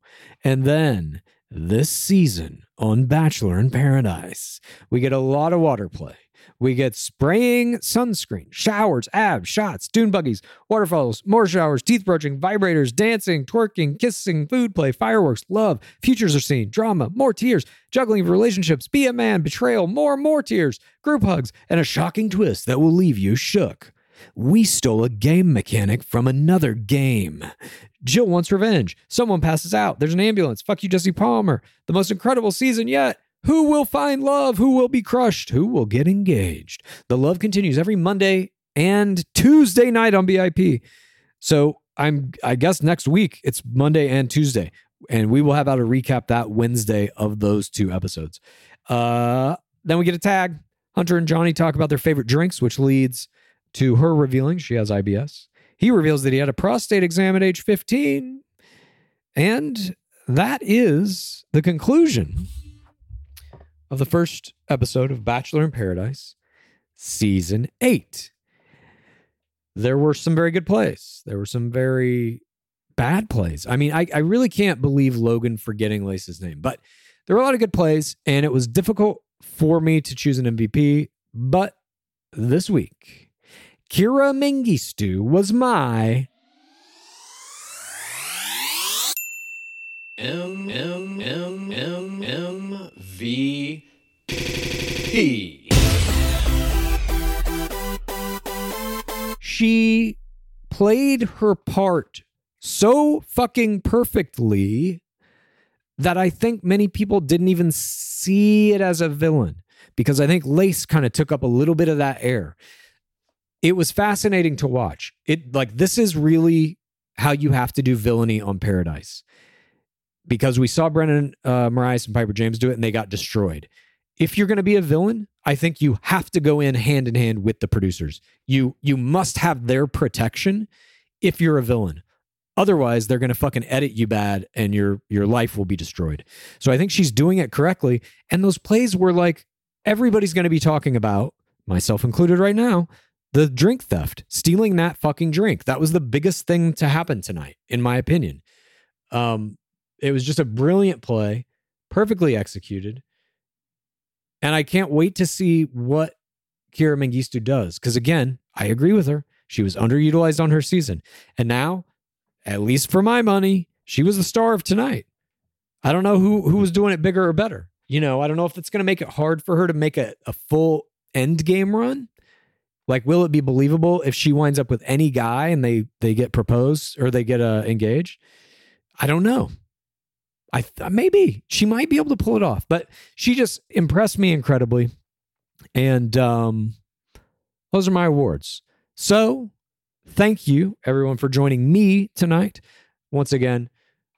And then this season on Bachelor in Paradise, we get a lot of water play. We get spraying sunscreen, showers, abs, shots, dune buggies, waterfalls, more showers, teeth brushing, vibrators, dancing, twerking, kissing, food play, fireworks, love, futures are seen, drama, more tears, juggling relationships, be a man, betrayal, more, more tears, group hugs, and a shocking twist that will leave you shook. We stole a game mechanic from another game. Jill wants revenge. Someone passes out. There's an ambulance. Fuck you, Jesse Palmer. The most incredible season yet. Who will find love? Who will be crushed? Who will get engaged? The love continues every Monday and Tuesday night on BIP. So I'm I guess next week it's Monday and Tuesday. And we will have out a recap that Wednesday of those two episodes. Uh then we get a tag. Hunter and Johnny talk about their favorite drinks, which leads to her revealing she has IBS. He reveals that he had a prostate exam at age 15. And that is the conclusion of the first episode of Bachelor in Paradise, season eight. There were some very good plays. There were some very bad plays. I mean, I, I really can't believe Logan forgetting Lace's name, but there were a lot of good plays, and it was difficult for me to choose an MVP. But this week, Kira Mengistu was my M M M M M V P. she played her part so fucking perfectly that I think many people didn't even see it as a villain because I think Lace kind of took up a little bit of that air. It was fascinating to watch. It like this is really how you have to do villainy on Paradise because we saw Brennan uh, and Pieper James do it and they got destroyed. If you're going to be a villain, I think you have to go in hand in hand with the producers. You you must have their protection if you're a villain. Otherwise, they're going to fucking edit you bad and your your life will be destroyed. So I think she's doing it correctly and those plays were like everybody's going to be talking about, myself included right now, the drink theft, stealing that fucking drink. That was the biggest thing to happen tonight in my opinion. Um it was just a brilliant play, perfectly executed. And I can't wait to see what Kira Mengistu does. Because again, I agree with her. She was underutilized on her season. And now, at least for my money, she was the star of tonight. I don't know who who was doing it bigger or better. You know, I don't know if it's gonna make it hard for her to make a, a full end game run. Like, will it be believable if she winds up with any guy and they they get proposed or they get uh, engaged? I don't know. I th- maybe she might be able to pull it off, but she just impressed me incredibly. And um, those are my awards. So, thank you everyone for joining me tonight. Once again,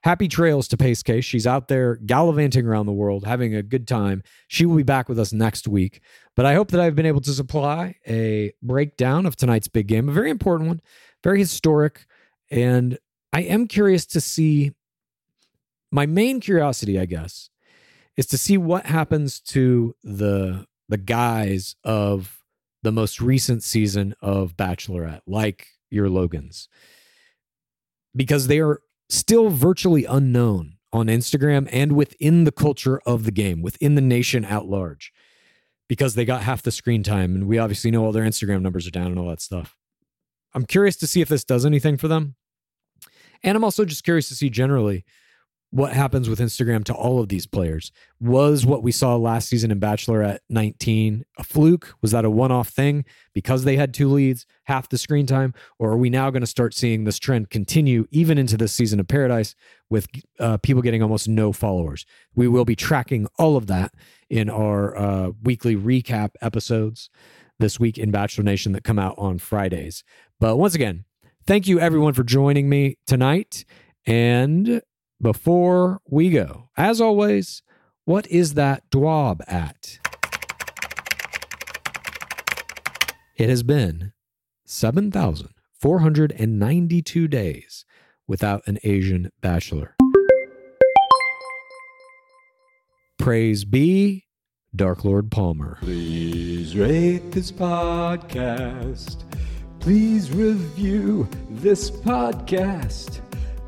happy trails to Pace Case. She's out there gallivanting around the world, having a good time. She will be back with us next week. But I hope that I've been able to supply a breakdown of tonight's big game, a very important one, very historic. And I am curious to see my main curiosity, I guess, is to see what happens to the the guys of the most recent season of Bachelorette, like your Logans, because they are still virtually unknown on Instagram and within the culture of the game, within the nation at large, because they got half the screen time. And we obviously know all their Instagram numbers are down and all that stuff. I'm curious to see if this does anything for them. And I'm also just curious to see generally what happens with Instagram to all of these players. Was what we saw last season in Bachelorette 19 a fluke? Was that a one off thing because they had two leads, half the screen time? Or are we now going to start seeing this trend continue even into this season of Paradise with uh, people getting almost no followers? We will be tracking all of that in our uh, weekly recap episodes this week in Bachelor Nation that come out on Fridays. But once again, thank you everyone for joining me tonight. And before we go, as always, what is that dwab at? It has been 7,492 days without an Asian bachelor. Praise be Dark Lord Palmer. Please rate this podcast. Please review this podcast.